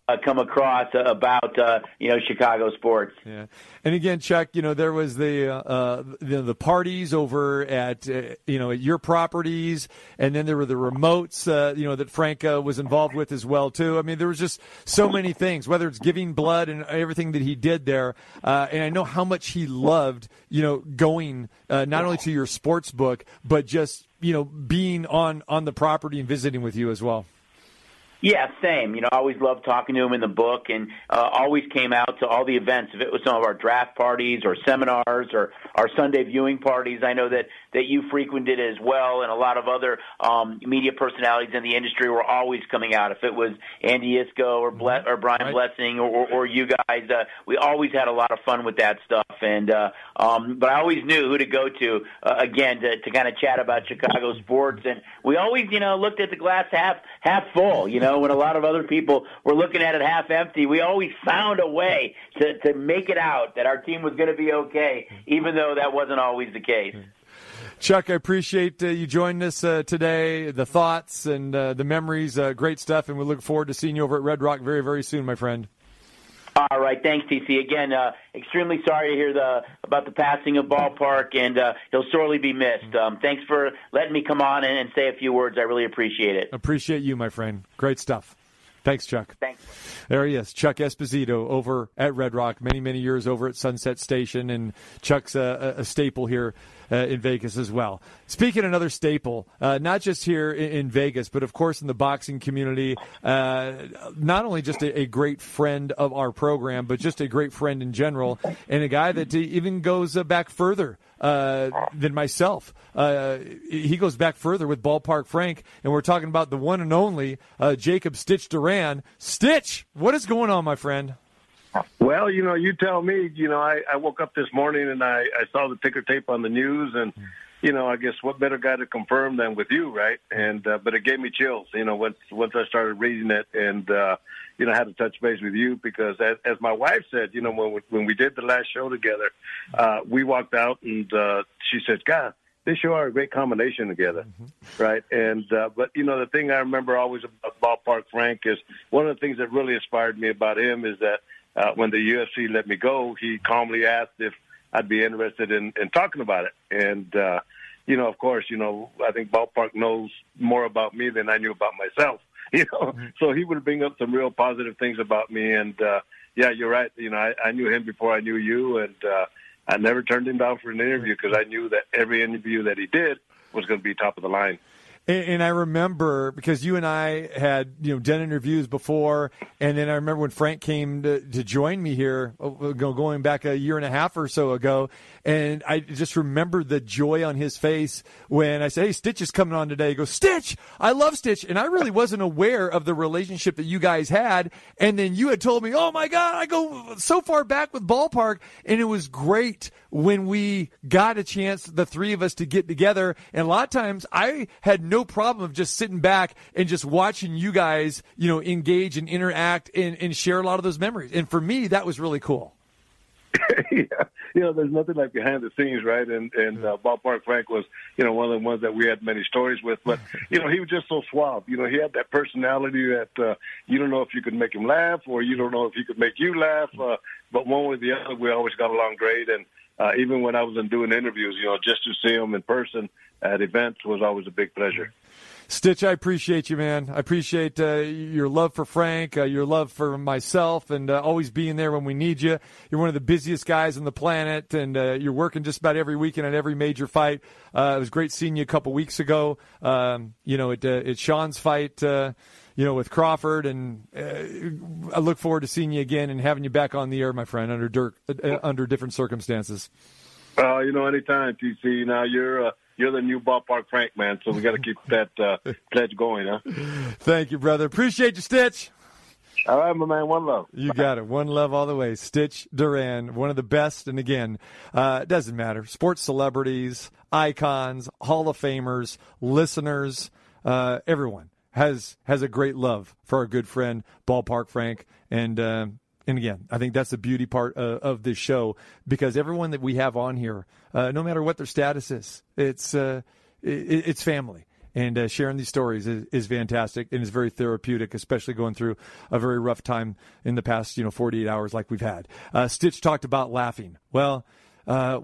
uh, come across about uh, you know Chicago sports. Yeah. And again, Chuck, you know there was the uh, the, the parties over at uh, you know at your properties, and then there were the remotes, uh, you know that Frank uh, was involved with as well too. I mean, there was just so many things, whether it's giving blood and everything that he did there. Uh, and I know how much he loved, you know, going uh, not only to your sports book, but just you know being on on the property and visiting with you as well. Yeah, same. You know, I always loved talking to him in the book, and uh, always came out to all the events. If it was some of our draft parties or seminars or our Sunday viewing parties, I know that that you frequented as well, and a lot of other um, media personalities in the industry were always coming out. If it was Andy Iskoe or Ble- or Brian Blessing or, or, or you guys, uh, we always had a lot of fun with that stuff. And uh, um, but I always knew who to go to uh, again to, to kind of chat about Chicago sports, and we always, you know, looked at the glass half half full. You know know, when a lot of other people were looking at it half empty, we always found a way to to make it out that our team was going to be okay, even though that wasn't always the case. Chuck, I appreciate uh, you joining us uh, today. The thoughts and uh, the memories, uh, great stuff, and we look forward to seeing you over at Red Rock very, very soon, my friend. All right, thanks, TC. Again, uh, extremely sorry to hear the about the passing of Ballpark, and uh, he'll sorely be missed. Um, thanks for letting me come on and, and say a few words. I really appreciate it. Appreciate you, my friend. Great stuff. Thanks, Chuck. Thanks. There he is, Chuck Esposito over at Red Rock, many, many years over at Sunset Station, and Chuck's a, a staple here uh, in Vegas as well. Speaking another staple, uh, not just here in, in, Vegas, but of course in the boxing community, uh, not only just a, a, great friend of our program, but just a great friend in general, and a guy that even goes uh, back further. Uh, than myself. He goes back further with Ballpark Frank, and we're talking about the one and only Jacob Stitch Duran. Stitch, what is going on, my friend? Well, you know, you tell me. You know, I, I woke up this morning and I, I saw the ticker tape on the news, and you know, I guess what better guy to confirm than with you, right? And uh, but it gave me chills. You know, once once I started reading it, and uh, you know, I had to touch base with you because, as, as my wife said, you know, when we, when we did the last show together, uh, we walked out and uh, she said, "God." They sure are a great combination together, mm-hmm. right? And uh, but you know the thing I remember always about Ballpark Frank is one of the things that really inspired me about him is that uh, when the UFC let me go, he calmly asked if I'd be interested in, in talking about it. And, uh, you know, of course, you know, I think Ballpark knows more about me than I knew about myself, [laughs] you know, mm-hmm. so he would bring up some real positive things about me. And, uh, yeah, you're right. You know, I, I knew him before I knew you and, uh, I never turned him down for an interview because I knew that every interview that he did was going to be top of the line. And, and, I remember because you and I had you know done interviews before, and then I remember when Frank came to, to join me here, uh, going back a year and a half or so ago, and I just remember the joy on his face when I said, "Hey, Stitch is coming on today." He goes, "Stitch, I love Stitch," and I really wasn't aware of the relationship that you guys had. And then you had told me, "Oh my God, I go so far back with Ballpark," and it was great when we got a chance, the three of us, to get together. And a lot of times, I had no problem of just sitting back and just watching you guys, you know, engage and interact and, and share a lot of those memories. And for me, that was really cool. [laughs] yeah, you know, there's nothing like behind the scenes, right? And and uh, Ballpark Frank was, you know, one of the ones that we had many stories with. But [laughs] you know, he was just so suave. You know, he had that personality that uh, you don't know if you could make him laugh or you don't know if he could make you laugh. Uh, but one way or the other, we always got along great. And uh, even when I was in doing interviews, you know, just to see him in person at events was always a big pleasure. Stitch, I appreciate you, man. I appreciate uh, your love for Frank, uh, your love for myself, and uh, always being there when we need you. You're one of the busiest guys on the planet, and uh, you're working just about every weekend at every major fight. Uh, it was great seeing you a couple weeks ago. Um, you know, at, at Sean's fight you know, with Crawford, and uh, I look forward to seeing you again and having you back on the air, my friend, under dirt, uh, under different circumstances. Uh, you know, anytime, TC. Now you're uh, you're the new ballpark Frank, man. So we got to keep [laughs] that uh, pledge going, huh? Thank you, brother. Appreciate you, Stitch. All right, my man. One love. You got it. One love all the way. Stitch Duran, one of the best. And again, uh, it doesn't matter. Sports celebrities, icons, Hall of Famers, listeners, uh, everyone has has a great love for our good friend Ballpark Frank. And uh, and again, I think that's the beauty part uh, of this show because everyone that we have on here, uh, no matter what their status is, it's uh, it, it's family. And uh, sharing these stories is, is, fantastic and is very therapeutic, especially going through a very rough time in the past, you know, 48 hours like we've had. Uh, Stitch talked about laughing. Well,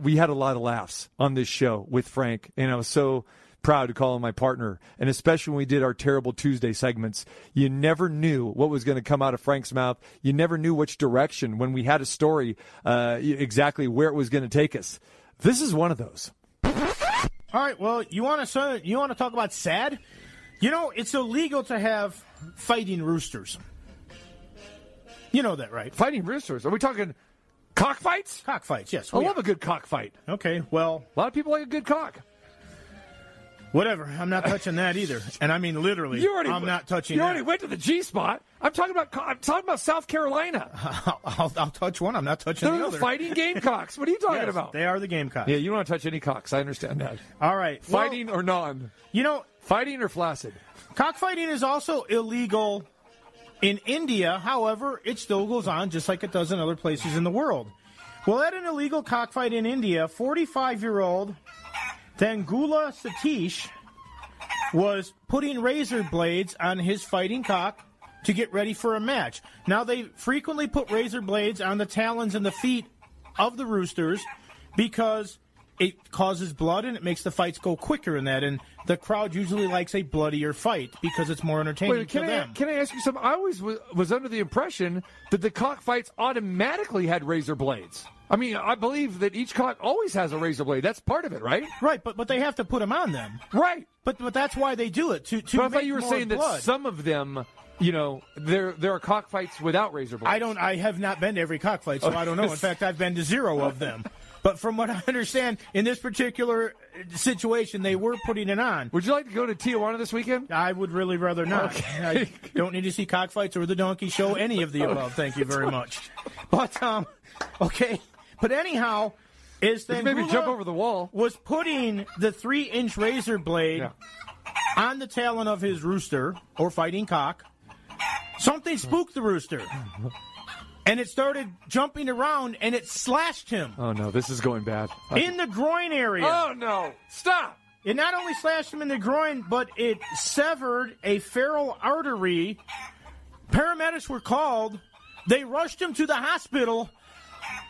we had a lot of laughs on this show with Frank, and I was so proud to call him my partner. And especially when we did our Terrible Tuesday segments, you never knew what was going to come out of Frank's mouth. You never knew which direction when we had a story, uh, exactly where it was going to take us. This is one of those. All right. Well, you want to you want to talk about sad? You know, it's illegal to have fighting roosters. You know that, right? Fighting roosters. Are we talking cockfights? Cockfights. Yes. I love are. a good cockfight. Okay. Well, a lot of people like a good cock. Whatever. I'm not touching that either. And I mean literally. You already, I'm not touching. You that. already went to the G spot. I'm talking about. I'm talking about South Carolina. [laughs] I'll, I'll, I'll touch one. I'm not touching They're the other. fighting Gamecocks. What are you talking yes, about? They are the Gamecocks. Yeah, you don't want to touch any cocks. I understand that. All right. Fighting well, or non? You know, fighting or flaccid. Cockfighting is also illegal In India, however, it still goes on just like it does in other places in the world. Well, at an illegal cockfight in India, 45 year old Dangula Satish was putting razor blades on his fighting cock to get ready for a match. Now, they frequently put razor blades on the talons and the feet of the roosters because it causes blood and it makes the fights go quicker in that. And the crowd usually likes a bloodier fight because it's more entertaining Wait, to can I, them. can I ask you something? I always was, was under the impression that the cockfights automatically had razor blades. I mean, I believe that each cock always has a razor blade. That's part of it, right? Right, but but they have to put them on them. Right. But but that's why they do it to to But I thought you were saying blood. that some of them, you know, there there are cockfights without razor blades. I don't. I have not been to every cockfight, so I don't know. [laughs] In fact, I've been to zero of them. But from what I understand, in this particular uh, situation, they were putting it on. Would you like to go to Tijuana this weekend? I would really rather not. I don't need to see cockfights or the donkey show, any of the above. Thank you very much. But um, okay. But anyhow, is Let's maybe jump over the wall. Was putting the three-inch razor blade on the talon of his rooster or fighting cock. Something spooked the rooster. And it started jumping around and it slashed him Oh no, this is going bad. in the groin area. Oh no! Stop! It not only slashed him in the groin, but it severed a feral artery. Paramedics were called. They rushed him to the hospital.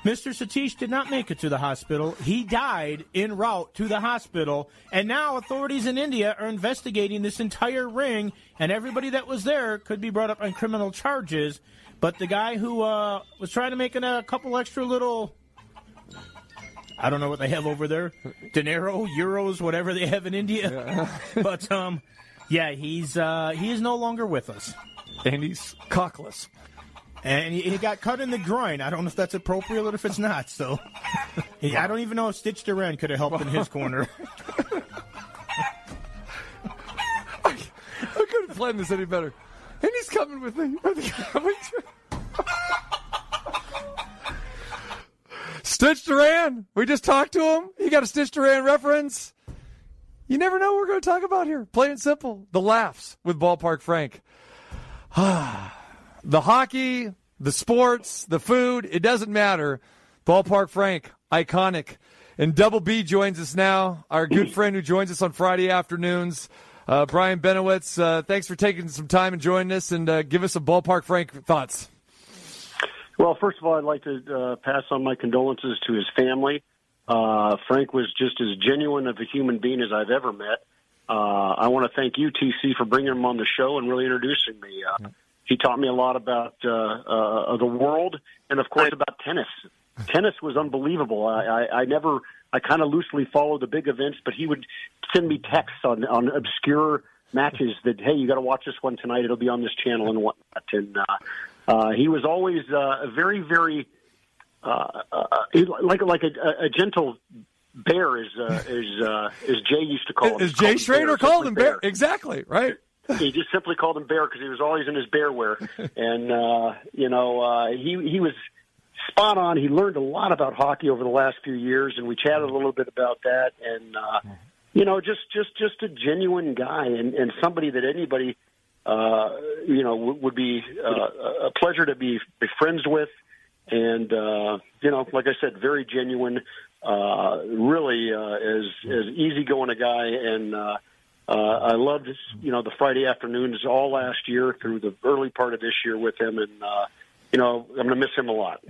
Mr. Satish did not make it to the hospital. He died en route to the hospital. And now authorities in India are investigating this entire ring, and everybody that was there could be brought up on criminal charges. But the guy who uh, was trying to make it a couple extra little I don't know what they have over there. Dinero, euros, whatever they have in India. [laughs] but um yeah, he's uh he is no longer with us. And he's cockless. And he, he got cut in the groin. I don't know if that's appropriate or if it's not. So [laughs] He- I don't even know if Stitch Duran could have helped in his corner. [laughs] I couldn't plan this any better. And he's coming with me. Stitch Duran. We just talked to him. He got a Stitch Duran reference. You never know what we're going to talk about here. Plain and simple. The laughs with Ballpark Frank. [sighs] the hockey, the sports, the food, it doesn't matter. Ballpark Frank, iconic. And Double B joins us now, our good friend who joins us on Friday afternoons. Uh, Brian Benowitz, uh, thanks for taking some time and joining us and uh, give us some Ballpark Frank thoughts. Well, first of all, I'd like to uh, pass on my condolences to his family. Uh, Frank was just as genuine of a human being as I've ever met. Uh, I want to thank you, TC, for bringing him on the show and really introducing me. Uh, he taught me a lot about uh, uh, the world and, of course, about tennis. Tennis was unbelievable. I, I, I never, I kind of loosely followed the big events, but he would send me texts on on obscure matches that, hey, you got to watch this one tonight. It'll be on this channel and whatnot. And uh, uh, he was always uh, a very, very uh, uh, like like a, a gentle bear, as uh, as uh, as Jay used to call him. As Jay Schrader called him Bear. Exactly, right? [laughs] he just simply called him Bear because he was always in his bear wear, [laughs] and uh, you know uh, he he was spot on. He learned a lot about hockey over the last few years, and we chatted a little bit about that. And uh, you know, just just just a genuine guy, and and somebody that anybody uh, you know would, would be uh, a pleasure to be, be friends with. And uh, you know, like I said, very genuine. Uh, really, uh, as as easygoing a guy, and uh, uh, I loved you know the Friday afternoons all last year through the early part of this year with him, and uh, you know I'm going to miss him a lot.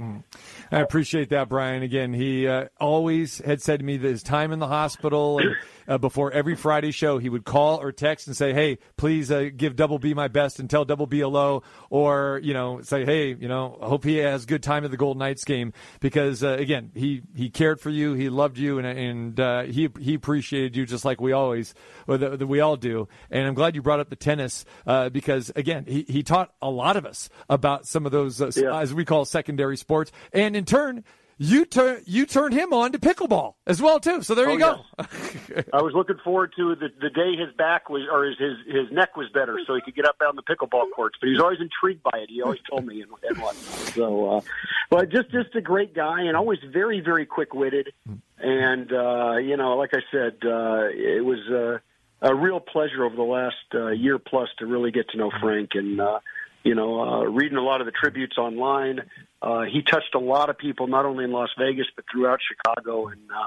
I appreciate that, Brian. Again, he uh, always had said to me that his time in the hospital and [coughs] uh, before every Friday show, he would call or text and say, "Hey, please uh, give Double B my best and tell Double B hello," or you know, say, "Hey, you know, I hope he has good time at the Golden Knights game," because uh, again, he he cared for you, he loved you, and and uh, he he appreciated you just like we always, or that that we all do. And I'm glad you brought up the tennis uh, because again, he he taught a lot of us about some of those uh, as we call secondary sports, and in turn. You turn you turned him on to pickleball as well too. So there you Oh, go. [laughs] I was looking forward to the, the day his back was or his, his his neck was better, so he could get up on the pickleball courts. But he was always intrigued by it. He always told me and, and whatnot. So, uh, but just just a great guy and always very very quick witted. And uh, you know, like I said, uh, it was uh, a real pleasure over the last uh, year plus to really get to know Frank and. Uh, you know, uh, reading a lot of the tributes online. Uh, he touched a lot of people, not only in Las Vegas but throughout Chicago, and uh,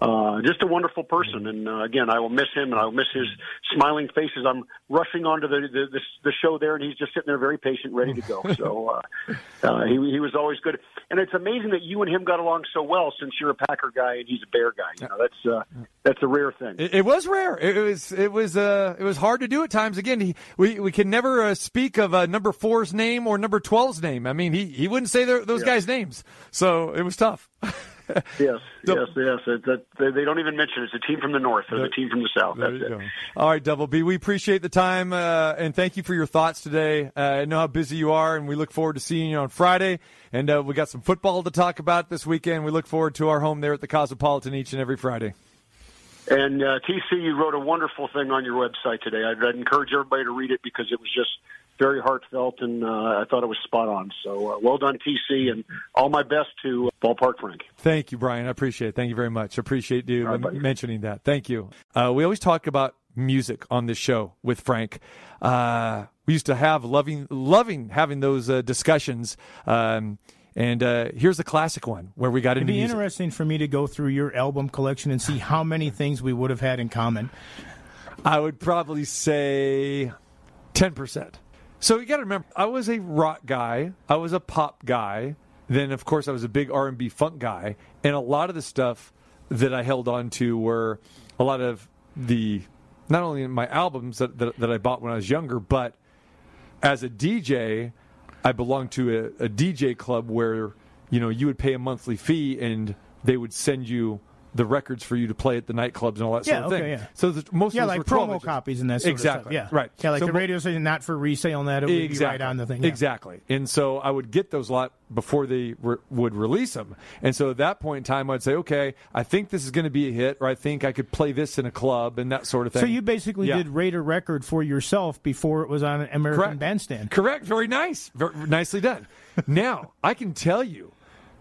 uh, just a wonderful person. And uh, again, I will miss him, and I will miss his smiling faces. I'm rushing onto the the, the the show there, and he's just sitting there, very patient, ready to go. So [laughs] uh, uh, he he was always good, and it's amazing that you and him got along so well since you're a Packer guy and he's a Bear guy. You know, that's uh, that's a rare thing. It, it was rare. It was it was uh it was hard to do at times. Again, he, we we can never uh, speak of uh, number four's name or number 12's name. I mean, he he wouldn't say their, those Yeah. guys' names, so it was tough. [laughs] [laughs] yes, yes, yes. It, that, they, they don't even mention it. it's a team from the north or the team from the south. There That's you it. go. All right, Double B, we appreciate the time uh, and thank you for your thoughts today. Uh, I know how busy you are, and we look forward to seeing you on Friday. And uh, we got some football to talk about this weekend. We look forward to our home there at the Cosmopolitan each and every Friday. And uh, TC, you wrote a wonderful thing on your website today. I'd, I'd encourage everybody to read it because it was just very heartfelt, and uh, I thought it was spot on. So uh, well done, TC, and all my best to uh, Ballpark Frank. Thank you, Brian. I appreciate it. Thank you very much. Appreciate you m- mentioning that. Thank you. Uh, we always talk about music on this show with Frank. Uh, we used to have loving, loving having those uh, discussions. Um, and uh, here's the classic one where we got It'd into be music. interesting for me to go through your album collection and see how many [laughs] things we would have had in common. I would probably say 10%. So you got to remember, I was a rock guy, I was a pop guy, then of course I was a big R&B funk guy, and a lot of the stuff that I held on to were a lot of the not only in my albums that, that, that I bought when I was younger, but as a DJ, I belonged to a, a DJ club where you know you would pay a monthly fee and they would send you the records for you to play at the nightclubs and all that Yeah, sort of okay, thing. yeah. So the, most yeah, of those like were promo copies and that sort exactly. of stuff. Yeah, right. Yeah, like So the radio station not for resale and that it would be right on the thing. yeah. Exactly. And so I would get those a lot before they re- would release them. And so at that point in time, I'd say, okay, I think this is going to be a hit, or I think I could play this in a club and that sort of thing. So you basically Yeah. did rate a record for yourself before it was on an American Correct. Bandstand. Correct. Very nice. Very nicely done. [laughs] now, I can tell you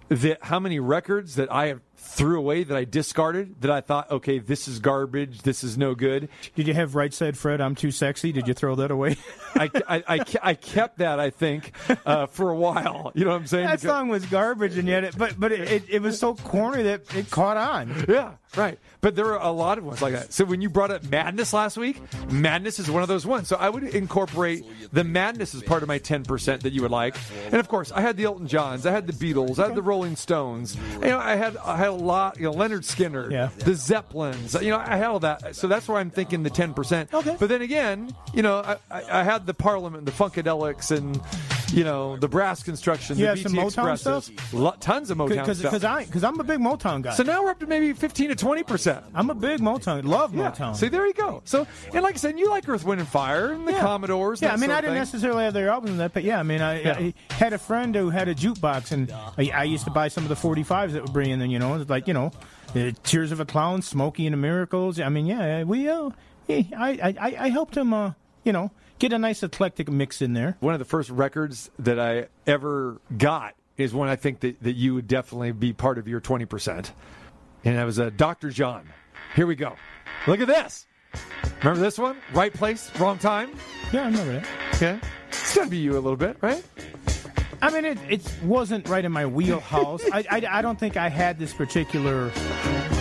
that how many records that I have threw away that I discarded that I thought, okay, this is garbage, this is no good. Did you have Right Said Fred? I'm too sexy. Did you throw that away? [laughs] I, I, I, I kept that, I think, uh, for a while. You know what I'm saying? that Because- song was garbage, and yet, it, but but it, it, it was so corny that it caught on. Yeah, right. But there are a lot of ones like that. So when you brought up Madness last week, Madness is one of those ones. So I would incorporate the Madness as part of my 10% that you would like. And of course, I had the Elton Johns, I had the Beatles, I had the Rolling Stones. You know, I had I had a lot, you know, Lynyrd Skynyrd, Yeah. the Zeppelins. You know, I had all that. So that's where I'm thinking the 10%. Okay. But then again, you know, I, I, I had the Parliament, the Funkadelics, and you know, the Brass Construction, the had some BT Motown Expresses. stuff? Lo- tons of Motown Because stuff. because I because I'm a big Motown guy. So now we're up to maybe 15 to 20 percent. I'm a big Motown. Love. Motown. See, there you go. So, and like I said, you like Earth, Wind, and Fire and the Yeah. Commodores. Yeah, I mean, I didn't thing. necessarily have their albums that, but yeah, I mean, I, Yeah. I had a friend who had a jukebox, and I, I used to buy some of the 45s that would bring in, you know, it's like you know, uh, Tears of a Clown, Smokey and the Miracles. I mean, yeah, we, uh, I, I- I helped him, uh, you know, get a nice eclectic mix in there. One of the first records that I ever got is one I think that, that you would definitely be part of your 20%. And that was uh, Dr. John. Here we go. Look at this. Remember this one? Right place, wrong time? Yeah, I remember that. Okay. It's got to be you a little bit, right? I mean, it, it wasn't right in my wheelhouse. I, I, I don't think I had this particular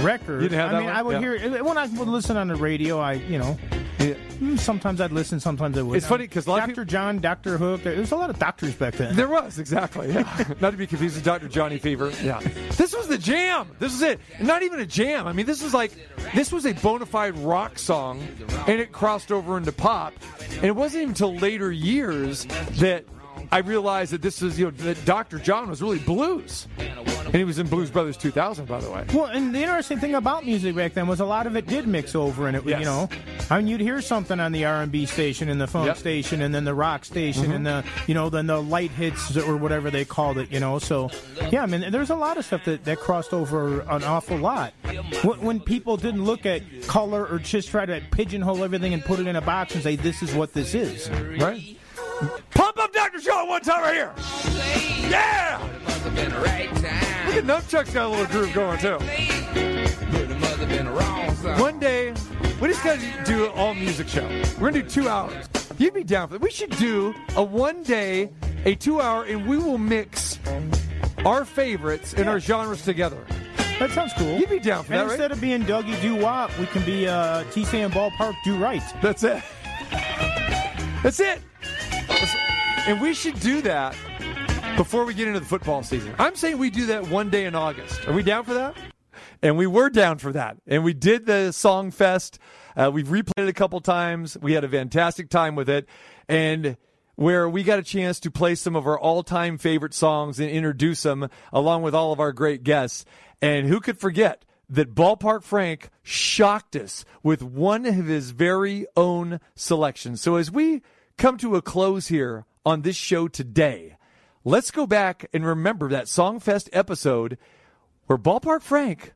record. You didn't have I that mean, one? I would Yeah. hear it when I would listen on the radio. I, you know, mm, sometimes I'd listen, sometimes I would. It's funny 'cause a lot of Doctor John, Doctor Hook. There was a lot of doctors back then. There was, exactly. Yeah. [laughs] Not to be confused with Dr. Johnny Fever. Yeah. This was the jam. This is it. Not even a jam. I mean, this was like, this was a bona fide rock song, and it crossed over into pop. And it wasn't even until later years that I realized that this was, you know, that Dr. John was really blues. And he was in Blues Brothers 2000, by the way. Well, and the interesting thing about music back then was a lot of it did mix over, and it, Yes. you know, I mean, you'd hear something on the R and B station, and the funk Yep. station, and then the rock station, Mhm. and the, you know, then the light hits or whatever they called it, you know. So, yeah, I mean, there's a lot of stuff that that crossed over an awful lot. When, when people didn't look at color or just try to pigeonhole everything and put it in a box and say this is what this is, right? Up Dr. John one time right here. Yeah! Look at Nunchuck's got a little groove going too. One day, we just got to do an all music show. We're gonna do two hours. You'd be down for that. We should do a one day, a two hour, and we will mix our favorites and our genres together. That sounds cool. You'd be down for and that, right? instead of being Dougie Do Wop, we can be uh, T. Sam Ballpark Do Right. That's it. That's it. And we should do that before we get into the football season. I'm saying we do that one day in August. Are we down for that? And we were down for that. And we did the Song Fest. Uh, we've replayed it a couple times. We had a fantastic time with it. And where we got a chance to play some of our all time favorite songs and introduce them along with all of our great guests. And who could forget that Ballpark Frank shocked us with one of his very own selections. So as we come to a close here on this show today, let's go back and remember that Songfest episode where Ballpark Frank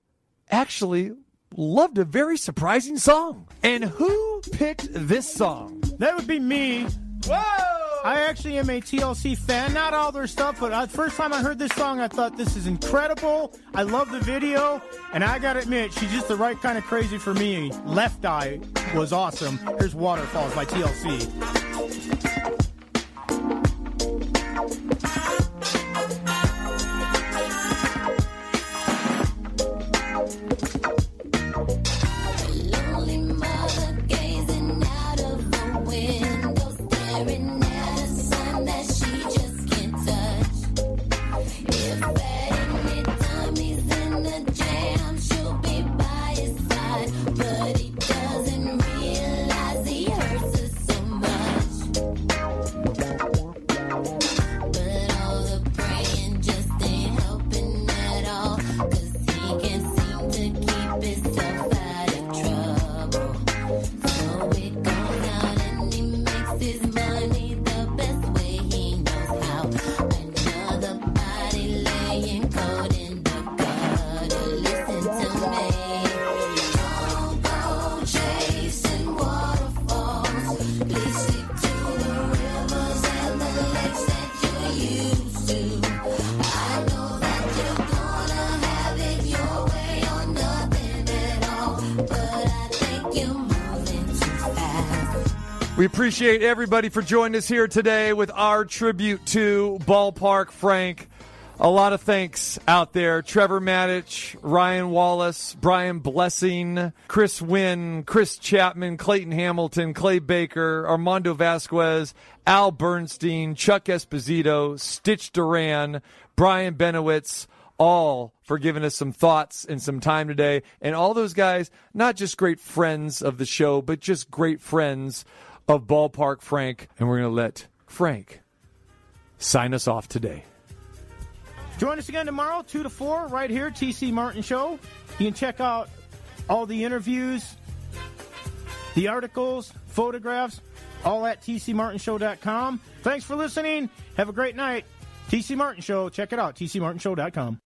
actually loved a very surprising song. And who picked this song? That would be me. Whoa! I actually am a TLC fan. Not all their stuff, but uh, first time I heard this song, I thought this is incredible. I love the video, and I gotta admit, she's just the right kind of crazy for me. Left Eye was awesome. Here's Waterfalls by TLC. Appreciate everybody for joining us here today with our tribute to Ballpark Frank. A lot of thanks out there. Trevor Maddich, Ryan Wallis, Brian Blessing, Chris Wynn, Chris Chapman, Clayton Hamilton, Clay Baker, Armando Vasquez, Al Bernstein, Chuck Esposito, Stitch Duran, Brian Benowitz, all for giving us some thoughts and some time today. And all those guys, not just great friends of the show, but just great friends of Ballpark Frank. And we're going to let Frank sign us off today. Join us again tomorrow, 2 to 4, right here, TC Martin Show. You can check out all the interviews, the articles, photographs, all at tcmartinshow.com. Thanks for listening. Have a great night. TC Martin Show. Check it out, tcmartinshow.com.